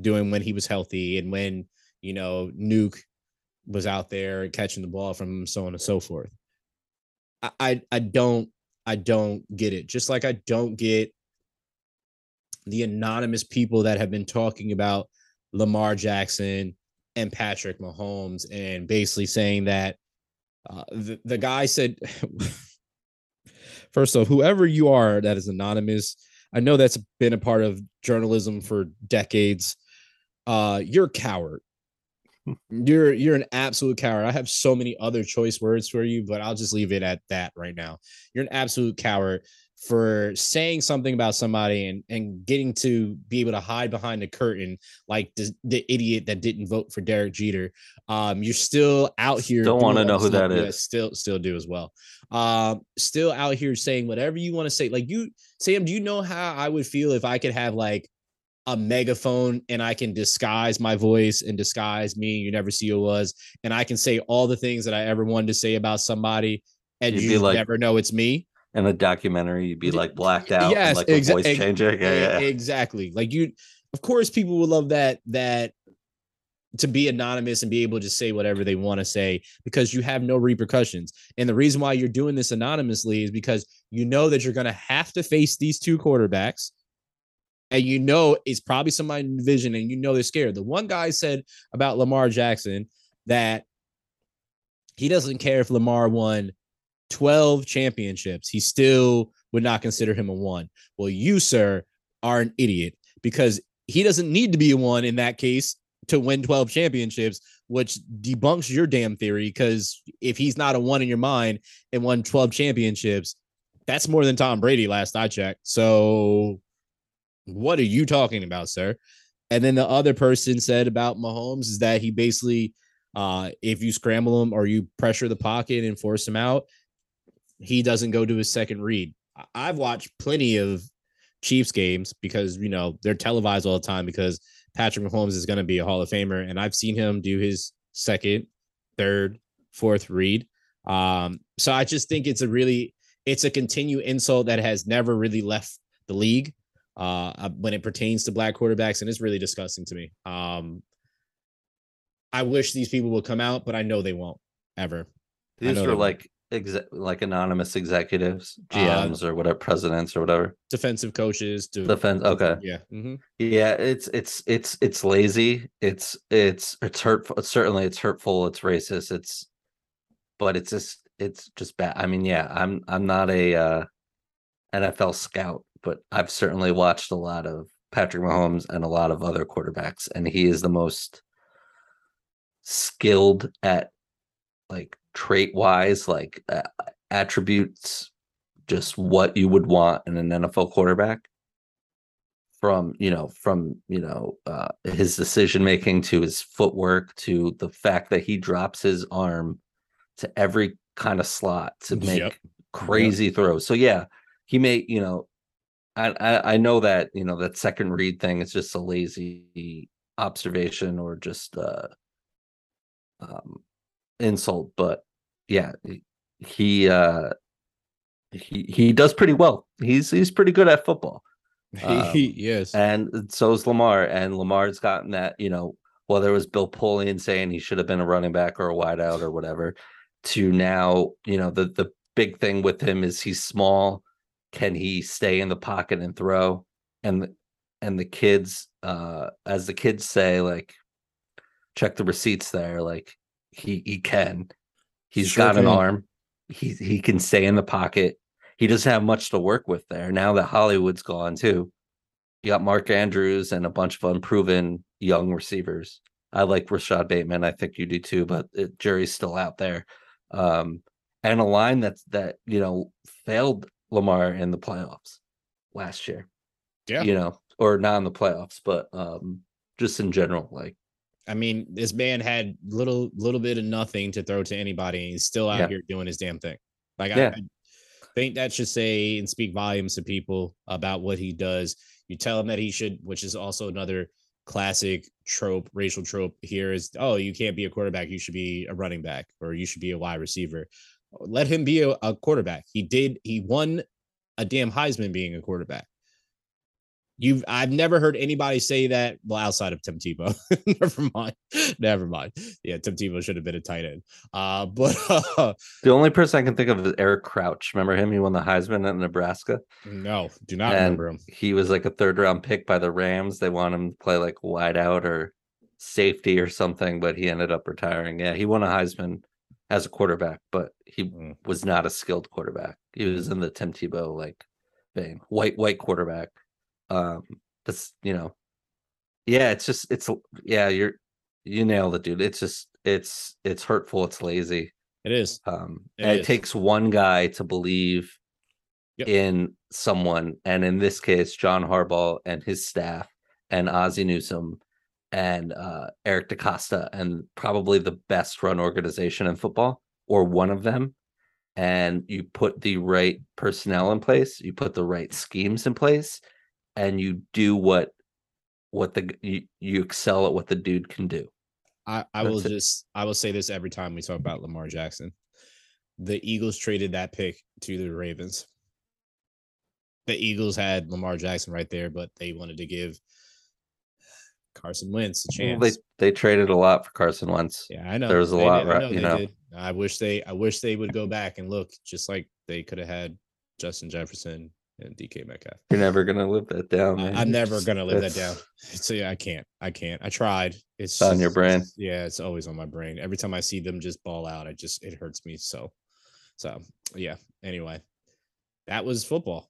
doing when he was healthy and when, you know, Nuke was out there catching the ball from him, so on and so forth. I, I, I don't I don't get it. Just like I don't get the anonymous people that have been talking about Lamar Jackson and Patrick Mahomes and basically saying that uh, the, the guy said First off, whoever you are that is anonymous, I know that's been a part of journalism for decades. Uh, you're a coward. You're you're an absolute coward. I have so many other choice words for you, but I'll just leave it at that right now. You're an absolute coward for saying something about somebody and and getting to be able to hide behind the curtain like the, the idiot that didn't vote for Derek Jeter. Um, you're still out here. Don't wanna know who that is. still still do as well um still out here saying whatever you want to say like you sam do you know how i would feel if i could have like a megaphone and i can disguise my voice and disguise me you never see who it was and i can say all the things that i ever wanted to say about somebody and You'd you be like- never know it's me in a documentary, you'd be like blacked out, yes, and like a exa- voice. Yeah, yeah. exactly like you of course people would love that that to be anonymous and be able to say whatever they want to say because you have no repercussions and the reason why you're doing this anonymously is because you know that you're going to have to face these two quarterbacks and you know it's probably somebody in the division and you know they're scared the one guy said about lamar jackson that he doesn't care if lamar won 12 championships he still would not consider him a one well you sir are an idiot because he doesn't need to be a one in that case to win 12 championships, which debunks your damn theory. Because if he's not a one in your mind and won 12 championships, that's more than Tom Brady last I checked. So what are you talking about, sir? And then the other person said about Mahomes is that he basically, uh, if you scramble him or you pressure the pocket and force him out, he doesn't go to his second read. I've watched plenty of Chiefs games because you know they're televised all the time because Patrick Mahomes is going to be a Hall of Famer, and I've seen him do his second, third, fourth read. Um, so I just think it's a really it's a continued insult that has never really left the league. Uh, uh, when it pertains to black quarterbacks, and it's really disgusting to me. Um, I wish these people would come out, but I know they won't ever. These are like exe- like anonymous executives, Uh, GMs or whatever, presidents or whatever. defensive coaches. To, Defense. Okay. Yeah. mhm. Yeah, it's it's it's it's lazy. It's it's it's hurtful. Certainly, it's hurtful. It's racist. It's, but it's just it's just bad. I mean, yeah, I'm I'm not a uh, NFL scout, but I've certainly watched a lot of Patrick Mahomes and a lot of other quarterbacks, and he is the most skilled at like trait wise, like uh, attributes, just what you would want in an NFL quarterback from you know from you know uh, his decision making to his footwork to the fact that he drops his arm to every kind of slot to make Yep. crazy throws. So yeah, he may you know I, I I know that you know that second read thing is just a lazy observation or just uh um insult, but yeah, he- uh he he does pretty well. He's he's pretty good at football Um, yes. and so is Lamar. And Lamar's gotten that, you know, whether it was Bill Polian saying he should have been a running back or a wideout or whatever, to now, you know, the the big thing with him is he's small. Can he stay in the pocket and throw? And the- and the kids, uh, as the kids say, like, check the receipts there. Like he he can. He's Sure got an arm. He he can stay in the pocket. He doesn't have much to work with there. Now that Hollywood's gone too. You got Mark Andrews and a bunch of unproven young receivers. I like Rashod Bateman. I think you do too, but it, jury's still out there. Um, and a line that's that you know failed Lamar in the playoffs last year. Yeah. You know, or not in the playoffs, but um, just in general, like I mean, this man had little little bit of nothing to throw to anybody, and he's still out Yeah. here doing his damn thing. Like I, I think that should say and speak volumes to people about what he does. You tell him that he should, which is also another classic trope, racial trope here is, oh, you can't be a quarterback, you should be a running back, or you should be a wide receiver. Let him be a, a quarterback. He did, he won a damn Heisman being a quarterback. You've I've never heard anybody say that. Well, outside of Tim Tebow, never mind, never mind. Yeah, Tim Tebow should have been a tight end. Uh, but uh, the only person I can think of is Eric Crouch. Remember him? He won the Heisman at Nebraska. no, do not and remember him. he was like a third round pick by the Rams. They want him to play like wide out or safety or something, but he ended up retiring. Yeah, he won a Heisman as a quarterback, but he Mm. was not a skilled quarterback. He was in the Tim Tebow like vein, white white quarterback. Um, that's you know, yeah, it's just it's yeah, you're you nailed it, dude. It's just it's it's hurtful. It's lazy. It is. Um, It and it is. takes one guy to believe Yep. in someone, and in this case, John Harbaugh and his staff, and Ozzie Newsome, and uh, Eric DeCosta, and probably the best run organization in football, or one of them. And you put the right personnel in place, you put the right schemes in place, and you do what what the you, you excel at what the dude can do. I, I will it. just I will say this every time we talk about Lamar Jackson. The Eagles traded that pick to the Ravens. The Eagles had Lamar Jackson right there, but they wanted to give Carson Wentz a Well, they they traded a lot for Carson Wentz. Yeah, I know. There was a They lot. I right, know you know. did. I wish they I wish they would go back and look just like they could have had Justin Jefferson and DK Metcalf. You're never gonna live that down. I- man. I'm never gonna live that down. So yeah, I can't. I can't. I tried. It's on your brain. it's- Yeah, it's always on my brain. Every time I see them just ball out, I just it hurts me so. So yeah. Anyway, that was football.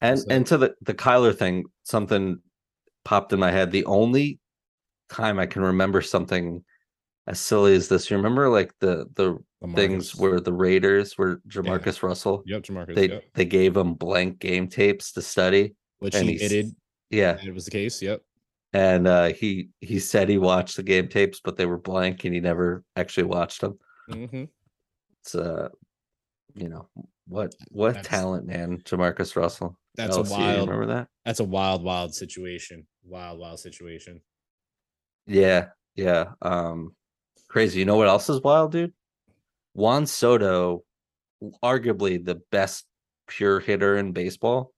And So- and to the the Kyler thing, something popped in my head. The only time I can remember something as silly as this, you remember like the the things where the Raiders were Jamarcus Russell. Yep, Jamarcus. They yep. they gave him blank game tapes to study. Which and he admitted Yeah, it was the case. Yep. and uh, he he said he watched the game tapes, but they were blank, and he never actually watched them. hmm It's uh, you know what what That's- talent, man, Jamarcus Russell. That's a LSU, you wild Remember that? that's a wild, wild situation. Wild, wild situation. Yeah, yeah. Um crazy. You know what else is wild, dude? Juan Soto, arguably the best pure hitter in baseball,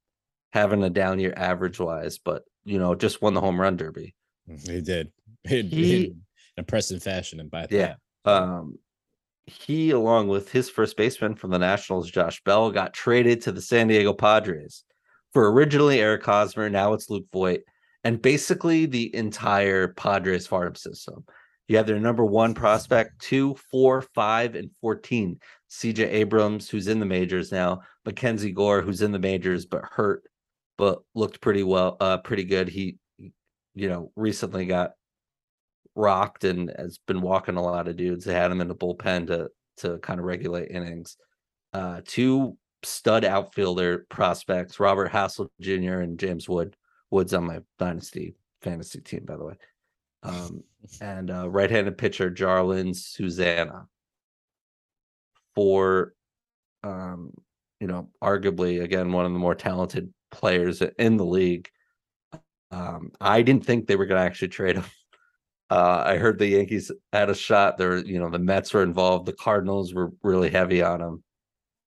having a down year average wise, but you know, just won the home run derby. He did. In, He- in impressive fashion and by Yeah. Um, he, along with his first baseman from the Nationals, Josh Bell, got traded to the San Diego Padres for originally Eric Hosmer. Now it's Luke Voit, and basically the entire Padres farm system. You have their number one prospect, two, four, five, and 14. CJ Abrams, who's in the majors now, Mackenzie Gore, who's in the majors but hurt, but looked pretty well, uh, pretty good. He, you know, recently got rocked and has been walking a lot of dudes. They had him in the bullpen to to kind of regulate innings. Uh, two stud outfielder prospects, Robert Hassell Jr. and James Wood. Wood's on my dynasty fantasy team, by the way. Um, and uh, right-handed pitcher Jarlin Susana. For, um, you know, arguably again one of the more talented players in the league. Um, I didn't think they were going to actually trade him. Uh, I heard the Yankees had a shot. There, you know, the Mets were involved. The Cardinals were really heavy on him,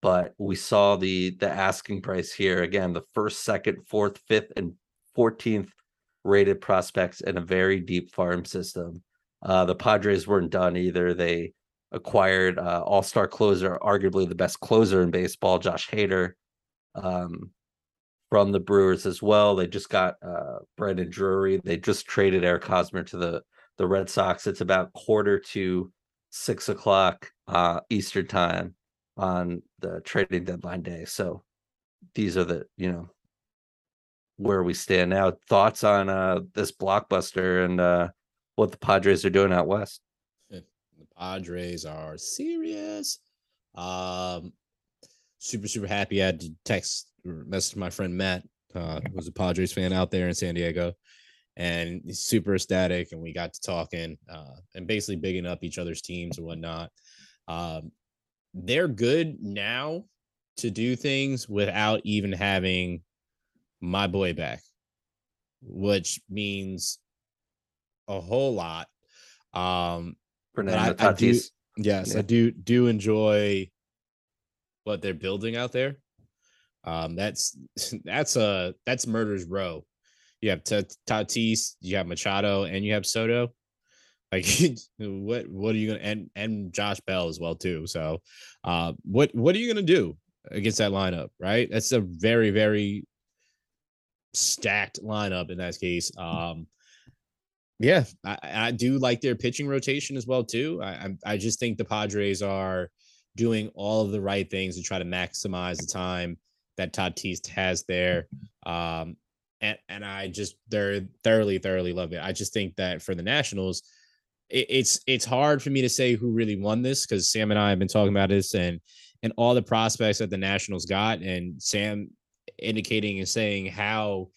but we saw the the asking price here again. The first, second, fourth, fifth, and fourteenth rated prospects in a very deep farm system. Uh, the Padres weren't done either. They acquired uh, All Star closer, arguably the best closer in baseball, Josh Hader, um, from the Brewers as well. They just got uh, Brandon Drury. They just traded Eric Hosmer to the the Red Sox. It's about quarter to six o'clock uh, Eastern time on the trading deadline day. So these are the you know where we stand now. Thoughts on uh, this blockbuster and uh, what the Padres are doing out west? The Padres are serious. Um, super super happy. I had to text message my friend Matt, uh, who's a Padres fan out there in San Diego, and he's super ecstatic. And we got to talking uh, and basically bigging up each other's teams and whatnot. Um, they're good now to do things without even having my boy back, which means a whole lot. Um, Fernando I- I do- Yes, Yeah. I do do enjoy what they're building out there. Um, that's that's a that's murder's row. You have Ta- Tatis, you have Machado, and you have Soto. Like what what are you gonna and and Josh Bell as well too. So uh what what are you gonna do against that lineup, right? That's a very, very stacked lineup in that case. Um yeah, I, I do like their pitching rotation as well too. I- I just think the Padres are doing all of the right things to try to maximize the time that Tatis has there. Um, and and I just they're thoroughly thoroughly love it. I just think that for the Nationals, it, it's it's hard for me to say who really won this because Sam and I have been talking about this and and all the prospects that the Nationals got and Sam indicating and saying how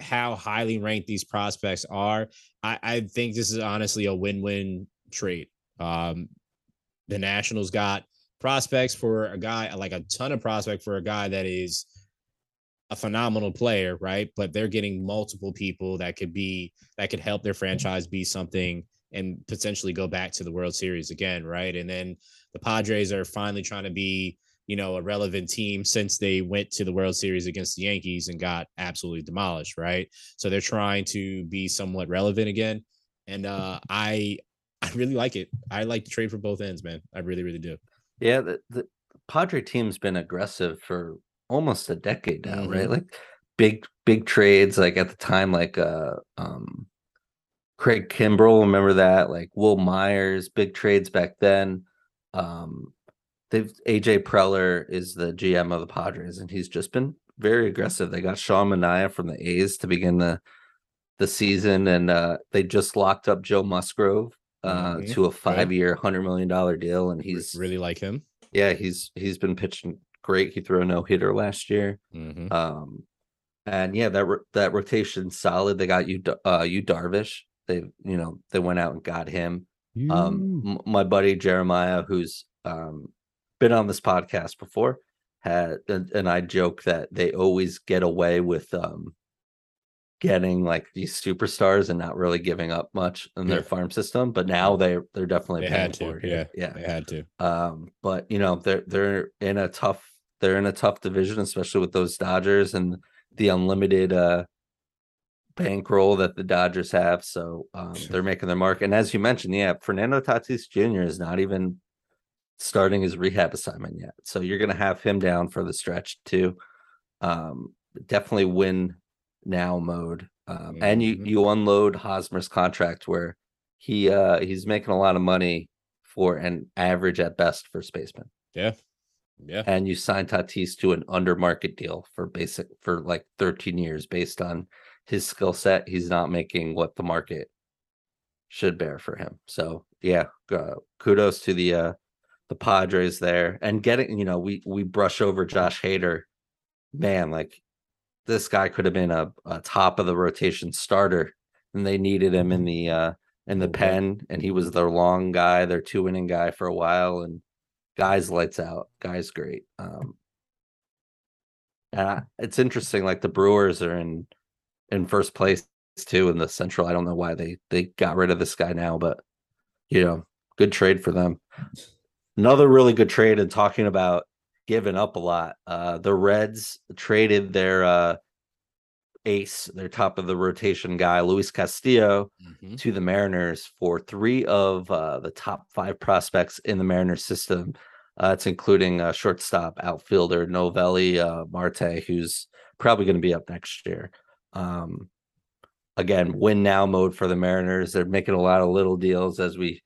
how highly ranked these prospects are. I, I think this is honestly a win-win trade. Um, the Nationals got prospects for a guy like a ton of prospect for a guy that is a phenomenal player, right? But they're getting multiple people that could be that could help their franchise be something and potentially go back to the World Series again, right? And then the Padres are finally trying to be, you know, a relevant team since they went to the World Series against the Yankees and got absolutely demolished, right? So they're trying to be somewhat relevant again. And uh I I really like it. I like to trade for both ends, man. I really, really do. Yeah, the, the Padre team's been aggressive for almost a decade now, right? Like big big trades, like at the time, like uh um Craig Kimbrel, remember that? Like Wil Myers, big trades back then. Um they've AJ Preller is the GM of the Padres, and he's just been very aggressive. They got Sean Manaea from the A's to begin the the season, and uh they just locked up Joe Musgrove uh Mhm. to a five year, hundred million dollar deal, and He's he's really like him. yeah, he's he's been pitching great. He threw a no hitter last year. Mhm. Um, and yeah, that that rotation's solid. They got you, uh, Yu Darvish. They, you know, they went out and got him. Um, m- my buddy Jeremiah, who's um been on this podcast before, had and, and I joke that they always get away with um getting like these superstars and not really giving up much in Yeah. their farm system. But now they they're definitely They paying had for to. it. Yeah. yeah. They had to. Um, but you know, they're they're in a tough they're in a tough division, especially with those Dodgers and the unlimited uh bankroll that the Dodgers have. So um, they're making their mark. And as you mentioned, yeah, Fernando Tatis Jr. is not even starting his rehab assignment yet. So you're going to have him down for the stretch too. Um, definitely win now mode. Um, and you Mhm. you unload Hosmer's contract where he uh he's making a lot of money for an average at best first baseman. Yeah. Yeah. And you sign Tatis to an under market deal for basic for like 13 years based on his skill set. He's not making what the market should bear for him. So yeah, uh, kudos to the uh the Padres there and getting you know we we brush over Josh Hader, man like this guy could have been a, a top of the rotation starter and they needed him in the uh in the pen and he was their long guy their two inning guy for a while and guys lights out guys great um and I, it's interesting like the Brewers are in in first place too in the central I don't know why they they got rid of this guy now but you know good trade for them. Another really good trade and talking about giving up a lot uh the Reds traded their uh ace their top of the rotation guy Luis Castillo Mhm. to the Mariners for three of uh, the top five prospects in the Mariners system. Uh, it's including uh, shortstop, outfielder Noelvi uh, Marte, who's probably going to be up next year. Um, again, win now mode for the Mariners. They're making a lot of little deals as we,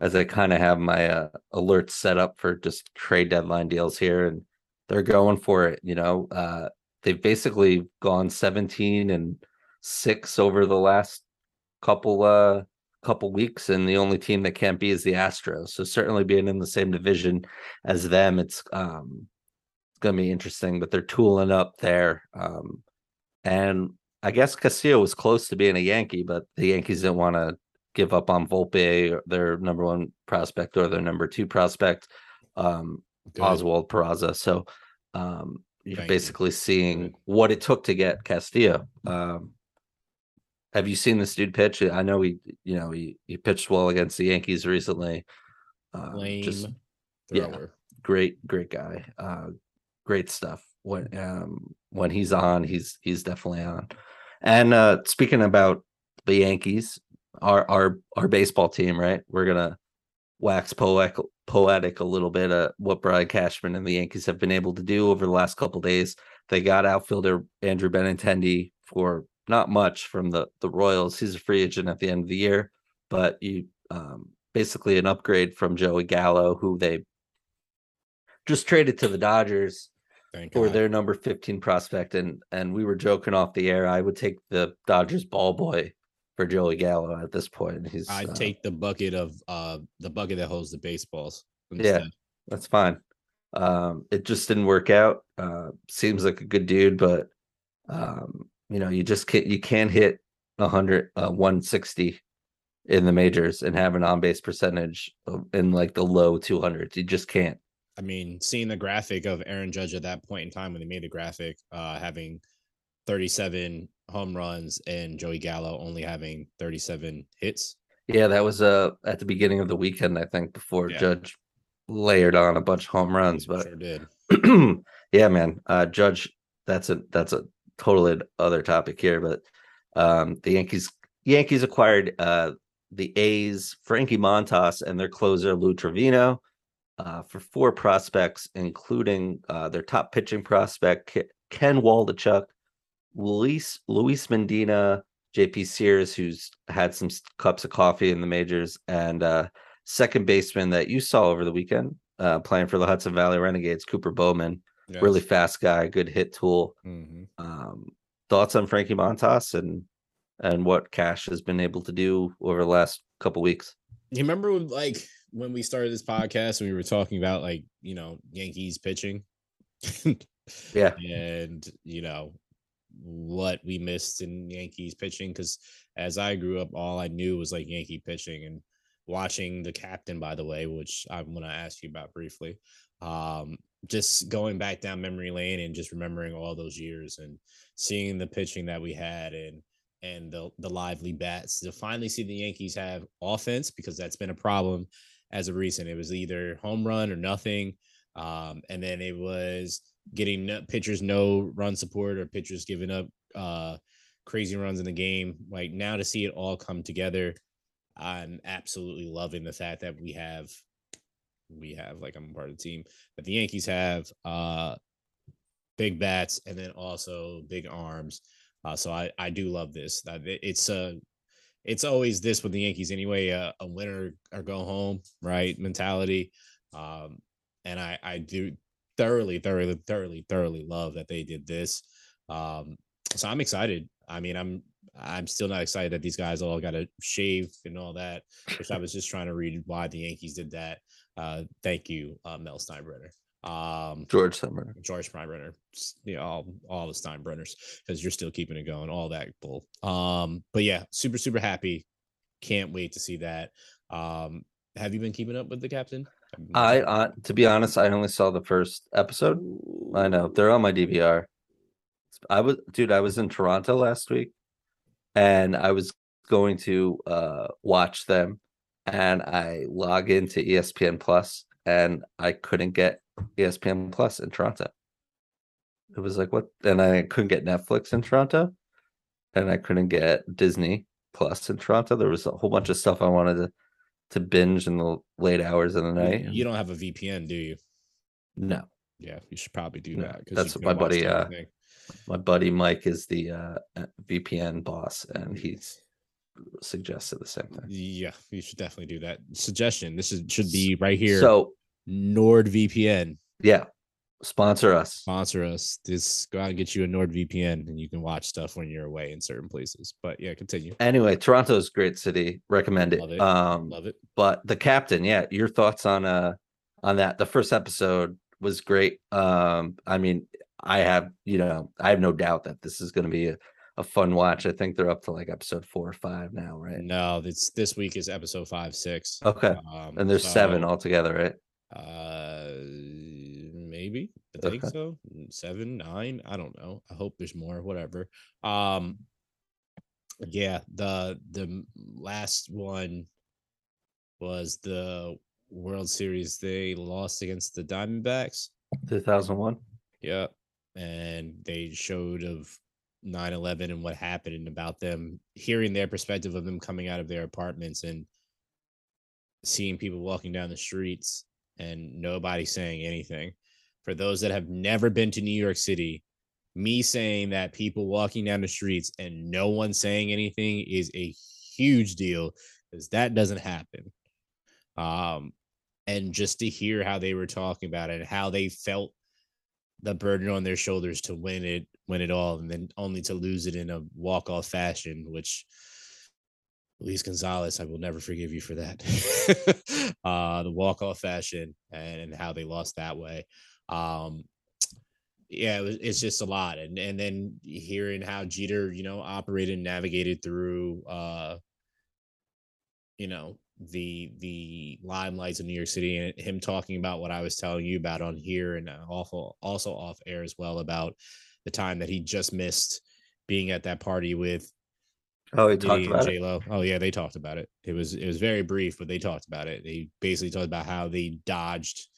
as I kind of have my uh, alerts set up for just trade deadline deals here, and they're going for it. You know, uh, they've basically gone 17 and six over the last couple uh couple weeks and the only team that can't be is the Astros. So certainly being in the same division as them, it's um it's gonna be interesting, but they're tooling up there. Um and I guess Castillo was close to being a Yankee, but the Yankees didn't want to give up on Volpe, their number one prospect or their number two prospect, um, Good. Oswald Peraza. So um you're Thank you. basically seeing what it took to get Castillo. Um have you seen this dude pitch? I know he, you know, he, he pitched well against the Yankees recently. Um, Lame just yeah. thrower. great, great guy. Uh, great stuff. When um when he's on, he's he's definitely on. And uh speaking about the Yankees, our our our baseball team, right? We're gonna wax poetic poetic a little bit uh what Brian Cashman and the Yankees have been able to do over the last couple days. They got outfielder Andrew Benintendi for not much from the the Royals. He's a free agent at the end of the year, but you um basically an upgrade from Joey Gallo, who they just traded to the Dodgers Thank for God. their number 15 prospect and and we were joking off the air i would take the dodgers ball boy for joey gallo at this point he's I'd uh, take the bucket of uh the bucket that holds the baseballs. Yeah. that's fine um it just didn't work out uh seems like a good dude but um you know you just can't you can't hit 100 uh 160 in the majors and have an on-base percentage of, in like the low 200s you just can't I mean, seeing the graphic of Aaron Judge at that point in time when they made the graphic, uh, having 37 home runs and Joey Gallo only having 37 hits. Yeah, that was uh at the beginning of the weekend, I think, before Yeah. Judge layered on a bunch of home runs. But sure did. yeah, man, uh Judge, that's a that's a totally other topic here. But um the Yankees Yankees acquired uh the A's Frankie Montas and their closer Lou Trivino uh for four prospects, including uh their top pitching prospect Ken Waldichuk, Luis Luis Medina, JP Sears, who's had some cups of coffee in the majors, and uh, second baseman that you saw over the weekend uh, playing for the Hudson Valley Renegades, Cooper Bowman. Really fast guy, good hit tool. hmm Um, thoughts on Frankie Montas and and what Cash has been able to do over the last couple weeks? You remember when, like when we started this podcast and we were talking about like you know Yankees pitching, Yeah, and you know what we missed in Yankees pitching because as I grew up, all I knew was like Yankee pitching and watching the captain, by the way, which I'm gonna ask you about briefly. Um, just going back down memory lane and just remembering all those years and seeing the pitching that we had and and the the lively bats to finally see the Yankees have offense because that's been a problem as of recent. It was either home run or nothing. Um, and then it was getting pitchers no run support or pitchers giving up uh, crazy runs in the game. Like now to see it all come together, I'm absolutely loving the fact that we have we have like I'm part of the team that the Yankees have uh big bats and then also big arms. Uh, so I I do love this. That it's a uh, it's always this with the Yankees anyway. Uh, a winner or go home right mentality. Um, and I I do thoroughly thoroughly thoroughly thoroughly love that they did this. Um, so I'm excited. I mean I'm I'm still not excited that these guys all got to shave and all that. Which I was just trying to read why the Yankees did that. Uh, thank you, uh, Mel Steinbrenner. Um, George Steinbrenner. George Steinbrenner. You know, all, all the Steinbrenners because you're still keeping it going. All that bull. Um, but yeah, super super happy. Can't wait to see that. Um, have you been keeping up with the captain? I, uh, to be honest, I only saw the first episode. I know they're on my DVR. I was, dude, I was in Toronto last week, and I was going to uh watch them, and I log into ESPN Plus, and I couldn't get ESPN Plus in Toronto. It was like what? And I couldn't get Netflix in Toronto, and I couldn't get Disney Plus in Toronto. There was a whole bunch of stuff I wanted to to binge in the late hours of the night. You don't have a VPN, do you? No. Yeah, you should probably do No, that. that's what my buddy, uh. My buddy Mike is the uh, VPN boss, and he suggested the same thing. Yeah, you should definitely do that. Suggestion: This is should be right here. So NordVPN yeah, sponsor us. sponsor us. Just go out and get you a NordVPN, and you can watch stuff when you're away in certain places. But yeah, continue. Anyway, Toronto's a great city. Recommend it. Love it. Um, Love it. but the captain, yeah, your thoughts on uh on that? The first episode was great. Um, I mean, I have you know I have no doubt that this is going to be a, a fun watch. I think they're up to like episode four or five now, right? No, this this week is episode five, six. Okay, Um, and there's seven altogether, right? Uh, maybe I think so. Mm, Seven, nine. I don't know. I hope there's more. Whatever. Um, yeah. The the last one was the World Series. They lost against the Diamondbacks. Two thousand one. Yeah. And they showed of 9-11 and what happened and about them, hearing their perspective of them coming out of their apartments and seeing people walking down the streets and nobody saying anything. For those that have never been to New York City, me saying that people walking down the streets and no one saying anything is a huge deal because that doesn't happen. Um, and just to hear how they were talking about it, and how they felt the burden on their shoulders to win it, win it all, and then only to lose it in a walk off fashion, which Luis Gonzalez, I will never forgive you for that. uh, the walk off fashion and how they lost that way. Um, yeah, it was, it's just a lot, and and then hearing how Jeter, you know, operated and navigated through, uh, you know, the the limelights of New York City, and him talking about what I was telling you about on here, and awful also off air as well about the time that he just missed being at that party with Oh, he talked about it. J Lo. Oh yeah, they talked about it. It was it was very brief, but they talked about it. They basically talked about how they dodged.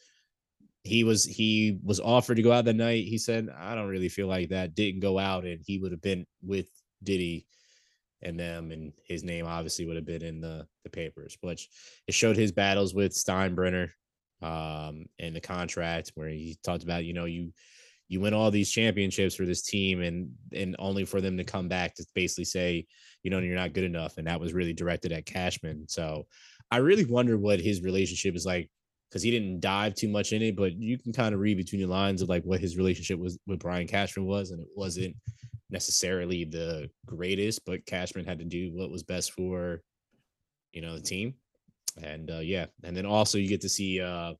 He was he was offered to go out that night. He said, "I don't really feel like that." Didn't go out, and he would have been with Diddy and them, and his name obviously would have been in the the papers. Which it showed his battles with Steinbrenner, um, and the contract where he talked about, you know, you you win all these championships for this team, and and only for them to come back to basically say you know, you're not good enough. And that was really directed at Cashman. So I really wonder what his relationship is like because he didn't dive too much in it, but you can kind of read between the lines of like what his relationship was with Brian Cashman was, and it wasn't necessarily the greatest, but Cashman had to do what was best for you know the team. And uh yeah, and then also you get to see uh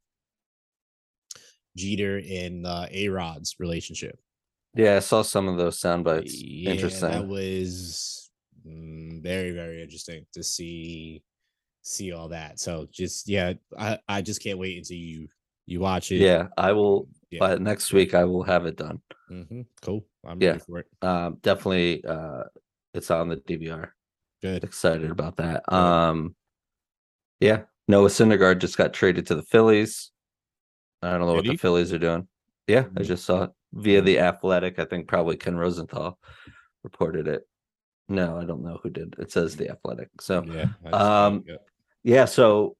Jeter and uh A Rod's relationship. Yeah, I saw some of those sound bites. Yeah, Interesting. That was mm, very very interesting to see see all that. So just yeah, I I just can't wait until you you watch it. Yeah, I will. Yeah. By next week, I will have it done. hmm Cool. I'm Yeah. ready for it. Um, definitely. Uh, it's on the DVR. Good. Excited about that. Um, yeah. Noah Syndergaard just got traded to the Phillies. I don't know what Did the? Phillies are doing. Yeah, I Mm. just saw it via the Athletic. I think probably Ken Rosenthal reported it. No, I don't know who did. It says the Athletic. So Yeah. Um, yeah. so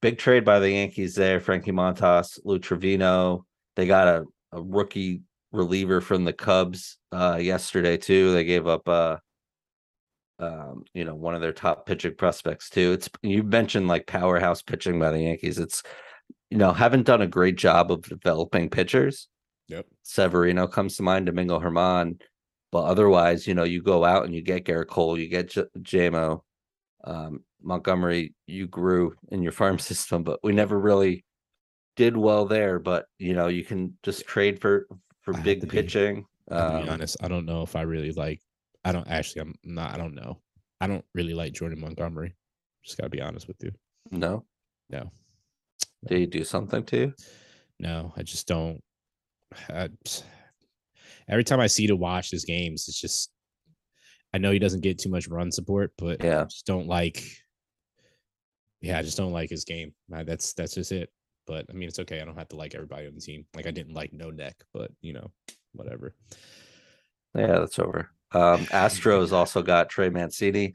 big trade by the Yankees there. Frankie Montas, Lou Trivino. They got a, a rookie reliever from the Cubs uh yesterday too. They gave up uh um, you know, one of their top pitching prospects too. It's you mentioned like powerhouse pitching by the Yankees. It's you know, haven't done a great job of developing pitchers. Yep. Severino comes to mind, Domingo Germán. But otherwise, you know, you go out and you get Gerrit Cole, you get J- JMO, um, Montgomery, you grew in your farm system, but we never really did well there. But you know, you can just trade for for I big be- pitching. Be Um, honest. I don't know if I really like. I don't actually. I'm not. I don't know. I don't really like Jordan Montgomery. Just gotta be honest with you. no, No. did he do something to you? No, I just don't. I, every time I see to watch his games, it's just. I know he doesn't get too much run support, but Yeah. I just don't like. Yeah, I just don't like his game. That's that's just it. But I mean, it's okay. I don't have to like everybody on the team. Like I didn't like No Neck, but you know, whatever. Yeah, that's over. Um, Astros also got Trey Mancini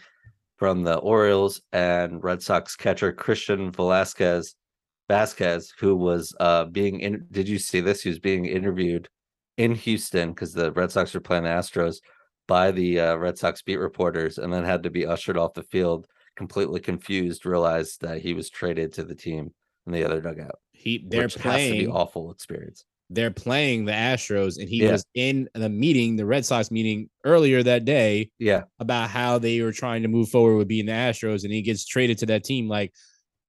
from the Orioles and Red Sox catcher Christian Velasquez Vasquez, who was uh being in. Did you see this? He was being interviewed in Houston because the Red Sox were playing the Astros by the uh, Red Sox beat reporters, and then had to be ushered off the field, completely confused. Realized that he was traded to the team in the other dugout. He they're which has to playing. awful experience. they're playing the Astros, and he Yeah. was in the meeting, the Red Sox meeting earlier that day Yeah, about how they were trying to move forward with being the Astros, and he gets traded to that team. Like,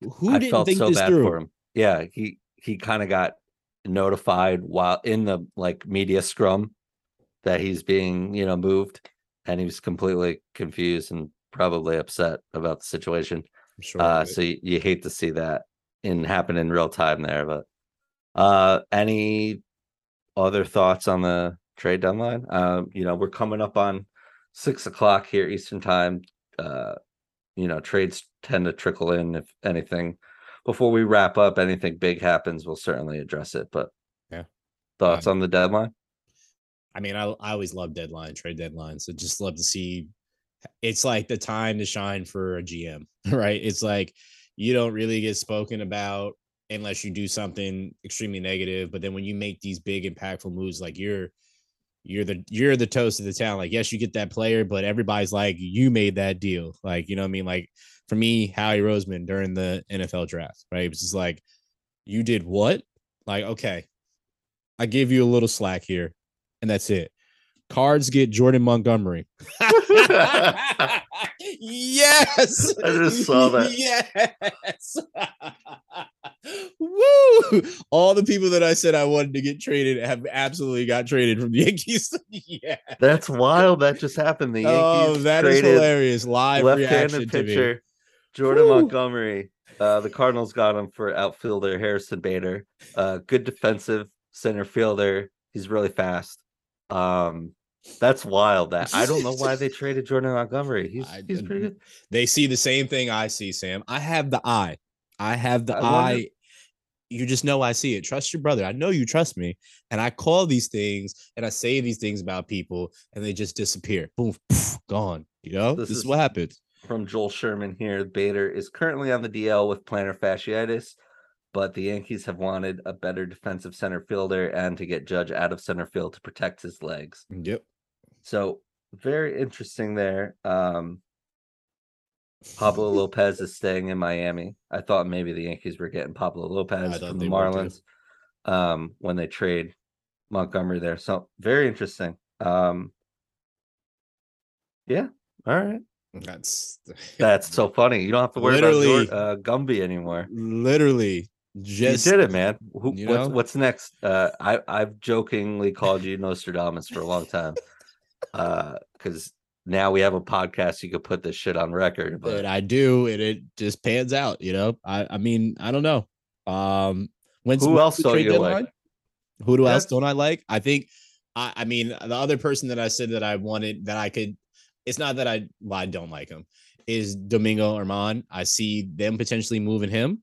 who I didn't felt think so this bad through? for him. Yeah, he he kind of got notified while in the like media scrum that he's being you know moved, and he was completely confused and probably upset about the situation. I'm sure. Uh, it. so you, you hate to see that in happen in real time there. But uh, any other thoughts on the trade deadline? Um, you know, we're coming up on six o'clock here Eastern time. Uh, you know, trades tend to trickle in if anything. Before we wrap up, anything big happens, we'll certainly address it. But Yeah. thoughts Um, on the deadline? I mean, I, I always love deadline, trade deadlines. So just love to see. It's like the time to shine for a GM, right? It's like you don't really get spoken about unless you do something extremely negative. But then when you make these big impactful moves, like you're you're the you're the toast of the town. Like, yes, you get that player, but everybody's like, you made that deal. Like, you know what I mean? Like for me, Howie Roseman during the NFL draft, right? It was just like, you did what? Like, okay, I give you a little slack here, and that's it. Cards get Jordan Montgomery. yes. I just saw that. Yes. Woo! All the people that I said I wanted to get traded have absolutely got traded from the Yankees. yeah. That's wild. That just happened. The Yankees Oh, that is hilarious. Live reaction left-handed pitcher Jordan Whew. Montgomery. Uh, the Cardinals got him for outfielder Harrison Bader. Uh, good defensive center fielder. He's really fast. Um, that's wild. That I don't know why they traded Jordan Montgomery. He's I- he's pretty good. They see the same thing I see, Sam. I have the eye. I have the I wonder- eye. You just know I see it. Trust your brother. I know you trust me. And I call these things and I say these things about people and they just disappear. Boom, poof, gone. You know, This this, is is- what happens. From Joel Sherman here, Bader is currently on the DL with plantar fasciitis, but the Yankees have wanted a better defensive center fielder and to get Judge out of center field to protect his legs. Yep. So very interesting there. Um, Pablo Lopez is staying in Miami. I thought maybe the Yankees were getting Pablo Lopez from the they were too. Marlins um, when they trade Montgomery there. So very interesting. Um, yeah. All right. That's That's so funny. You don't have to worry about Literally. Jor- uh, Gumby anymore. literally just you did it, man. Who, what's what's next? Uh, I I've jokingly called you Nostradamus for a long time, because now we have a podcast. You could put this shit on record. But that I do, and it just pans out. You know, I I mean, I don't know. Um, when's Who else don't you like? Who do else That's- don't I like? I think I I mean the other person that I said that I wanted that I could. It's not that I well, I don't like him. Is Domingo Germán? I see them potentially moving him,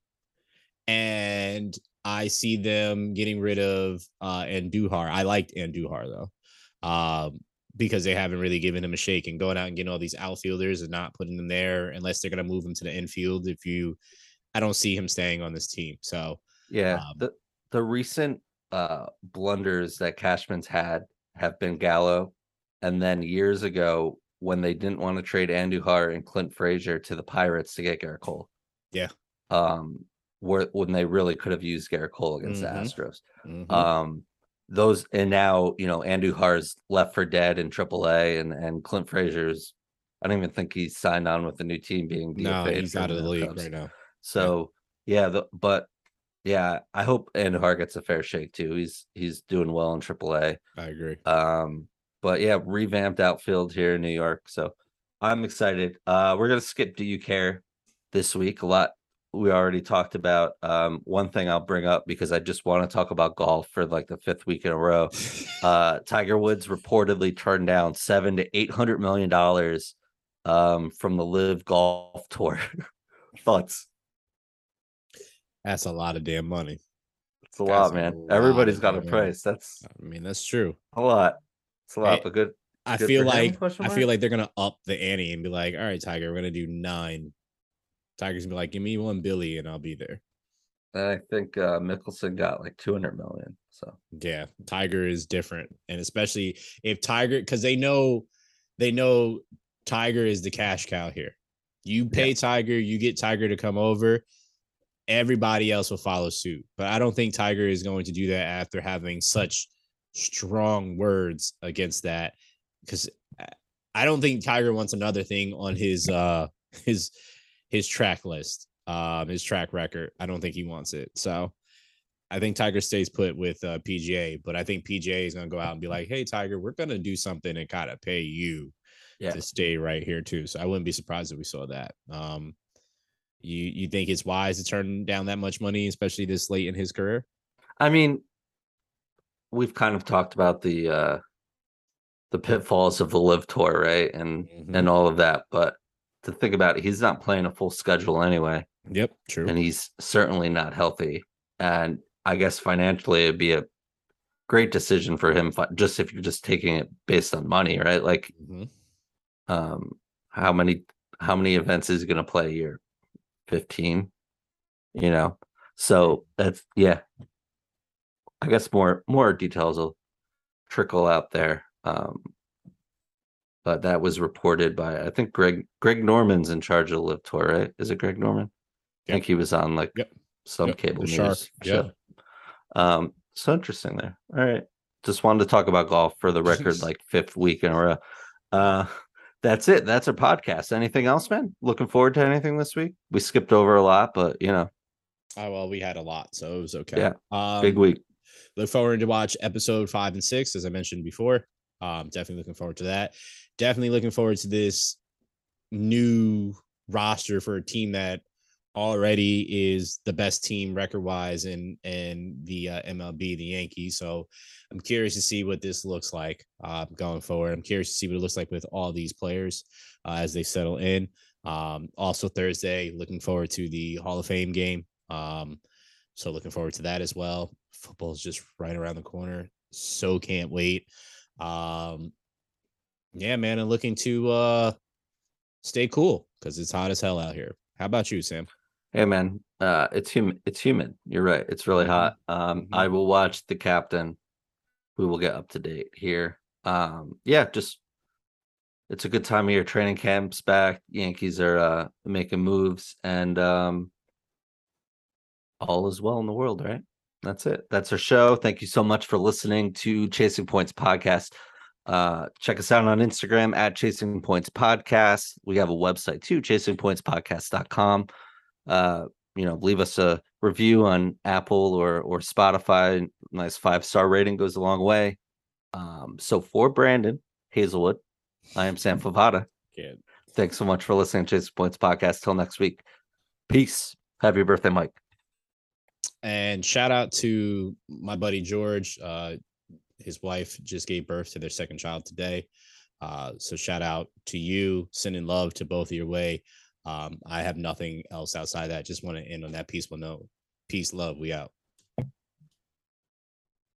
and I see them getting rid of uh Andujar. I liked Andujar though. Um, because they haven't really given him a shake and going out and getting all these outfielders and not putting them there unless they're going to move him to the infield. If you, I don't see him staying on this team. So Yeah, Um, the the recent uh blunders that Cashman's had have been Gallo, and then years ago when they didn't want to trade Andujar and Clint Frazier to the Pirates to get Gerrit Cole. Yeah. Um, where when they really could have used Gerrit Cole against Mhm. the Astros. mhm. Um, those and now you know Andujar's left for dead in AAA, and and Clint Frazier's. I don't even think he's signed on with the new team being DFA'd he's out of the league Cubs. right now. So yeah, the, but yeah, I hope Andujar gets a fair shake too. He's he's doing well in AAA. I agree. Um, but yeah, revamped outfield here in New York. So I'm excited. Uh, we're gonna skip Do You Care this week. A lot we already talked about. Um, one thing I'll bring up because I just want to talk about golf for like the fifth week in a row. Uh, Tiger Woods reportedly turned down seven to eight hundred million dollars um from the Live Golf Tour. Thoughts? That's a lot of damn money. It's a That's lot, a man. lot Everybody's of got a damn price. That's I mean, that's true. a lot. It's a lot, Hey, but good. I Good feel for him, like I feel like they're gonna up the ante and be like, all right, Tiger, we're gonna do nine. Tiger's gonna be like, give me one Billy and I'll be there. And I think uh Mickelson got like 200 million. So Yeah, Tiger is different, and especially if Tiger, because they know, they know Tiger is the cash cow here. You pay Tiger, you get Tiger to come over. Everybody else will follow suit, but I don't think Tiger is going to do that after having such strong words against that. Because I don't think Tiger wants another thing on his uh his his track list, um, his track record. I don't think he wants it. So I think Tiger stays put with uh, PGA, but I think PGA is going to go out and be like, "Hey, Tiger, we're going to do something and kind of pay you Yeah. to stay right here too." So I wouldn't be surprised if we saw that. Um, you you think it's wise to turn down that much money, especially this late in his career? I mean, we've kind of talked about the uh the pitfalls of the live tour, right? And Mhm. and all of that. But to think about it, he's not playing a full schedule anyway, Yep, true. and he's certainly not healthy. And I guess financially it'd be a great decision for him just if you're just taking it based on money, right? Like Mhm. um how many how many events is he gonna play a year 15 you know so that's yeah i guess more more details will trickle out there um but that was reported by i think greg greg norman's in charge of the live tour right? Is it greg norman? I think he was on like Yep. some Yep, cable the news Shark, show. um so interesting there. All right. Just wanted to talk about golf for the record like fifth week in a row. Uh that's it. That's our podcast. Anything else man? Looking forward to anything this week? We skipped over a lot but you know. Oh well, we had a lot, so it was okay. Yeah, um, big week. look forward to watch episode five and six, as I mentioned before. Um, definitely looking forward to that. Definitely looking forward to this new roster for a team that already is the best team record wise in in the uh, MLB, the Yankees. So I'm curious to see what this looks like uh, going forward. I'm curious to see what it looks like with all these players uh, as they settle in. Um, also Thursday, looking forward to the Hall of Fame game. Um, so looking forward to that as well. Football's just right around the corner. So can't wait. Um, yeah, man, and looking to uh stay cool because it's hot as hell out here. How about you, Sam? hey man uh it's human it's humid. You're right it's really Mhm. hot. Um Mhm. i will watch the captain. We will get up to date here. Um yeah just it's a good time of year. Training camps back. Yankees are uh making moves and um all is well in the world right? That's it. That's our show. Thank you so much for listening to chasing points podcast uh check us out on instagram at chasing points podcast. We have a website too chasingpointspodcast.com uh you know leave us a review on apple or or spotify. Nice five star rating goes a long way. Um so for brandon hazelwood i am sam favada Yeah. thanks so much for listening to chasing points podcast. Till next week. Peace. Happy birthday mike. And shout out to my buddy George. Uh, his wife just gave birth to their second child today. Uh, so shout out to you, sending love to both of your way. Um, I have nothing else outside that. Just want to end on that peaceful note. Peace, love. We out.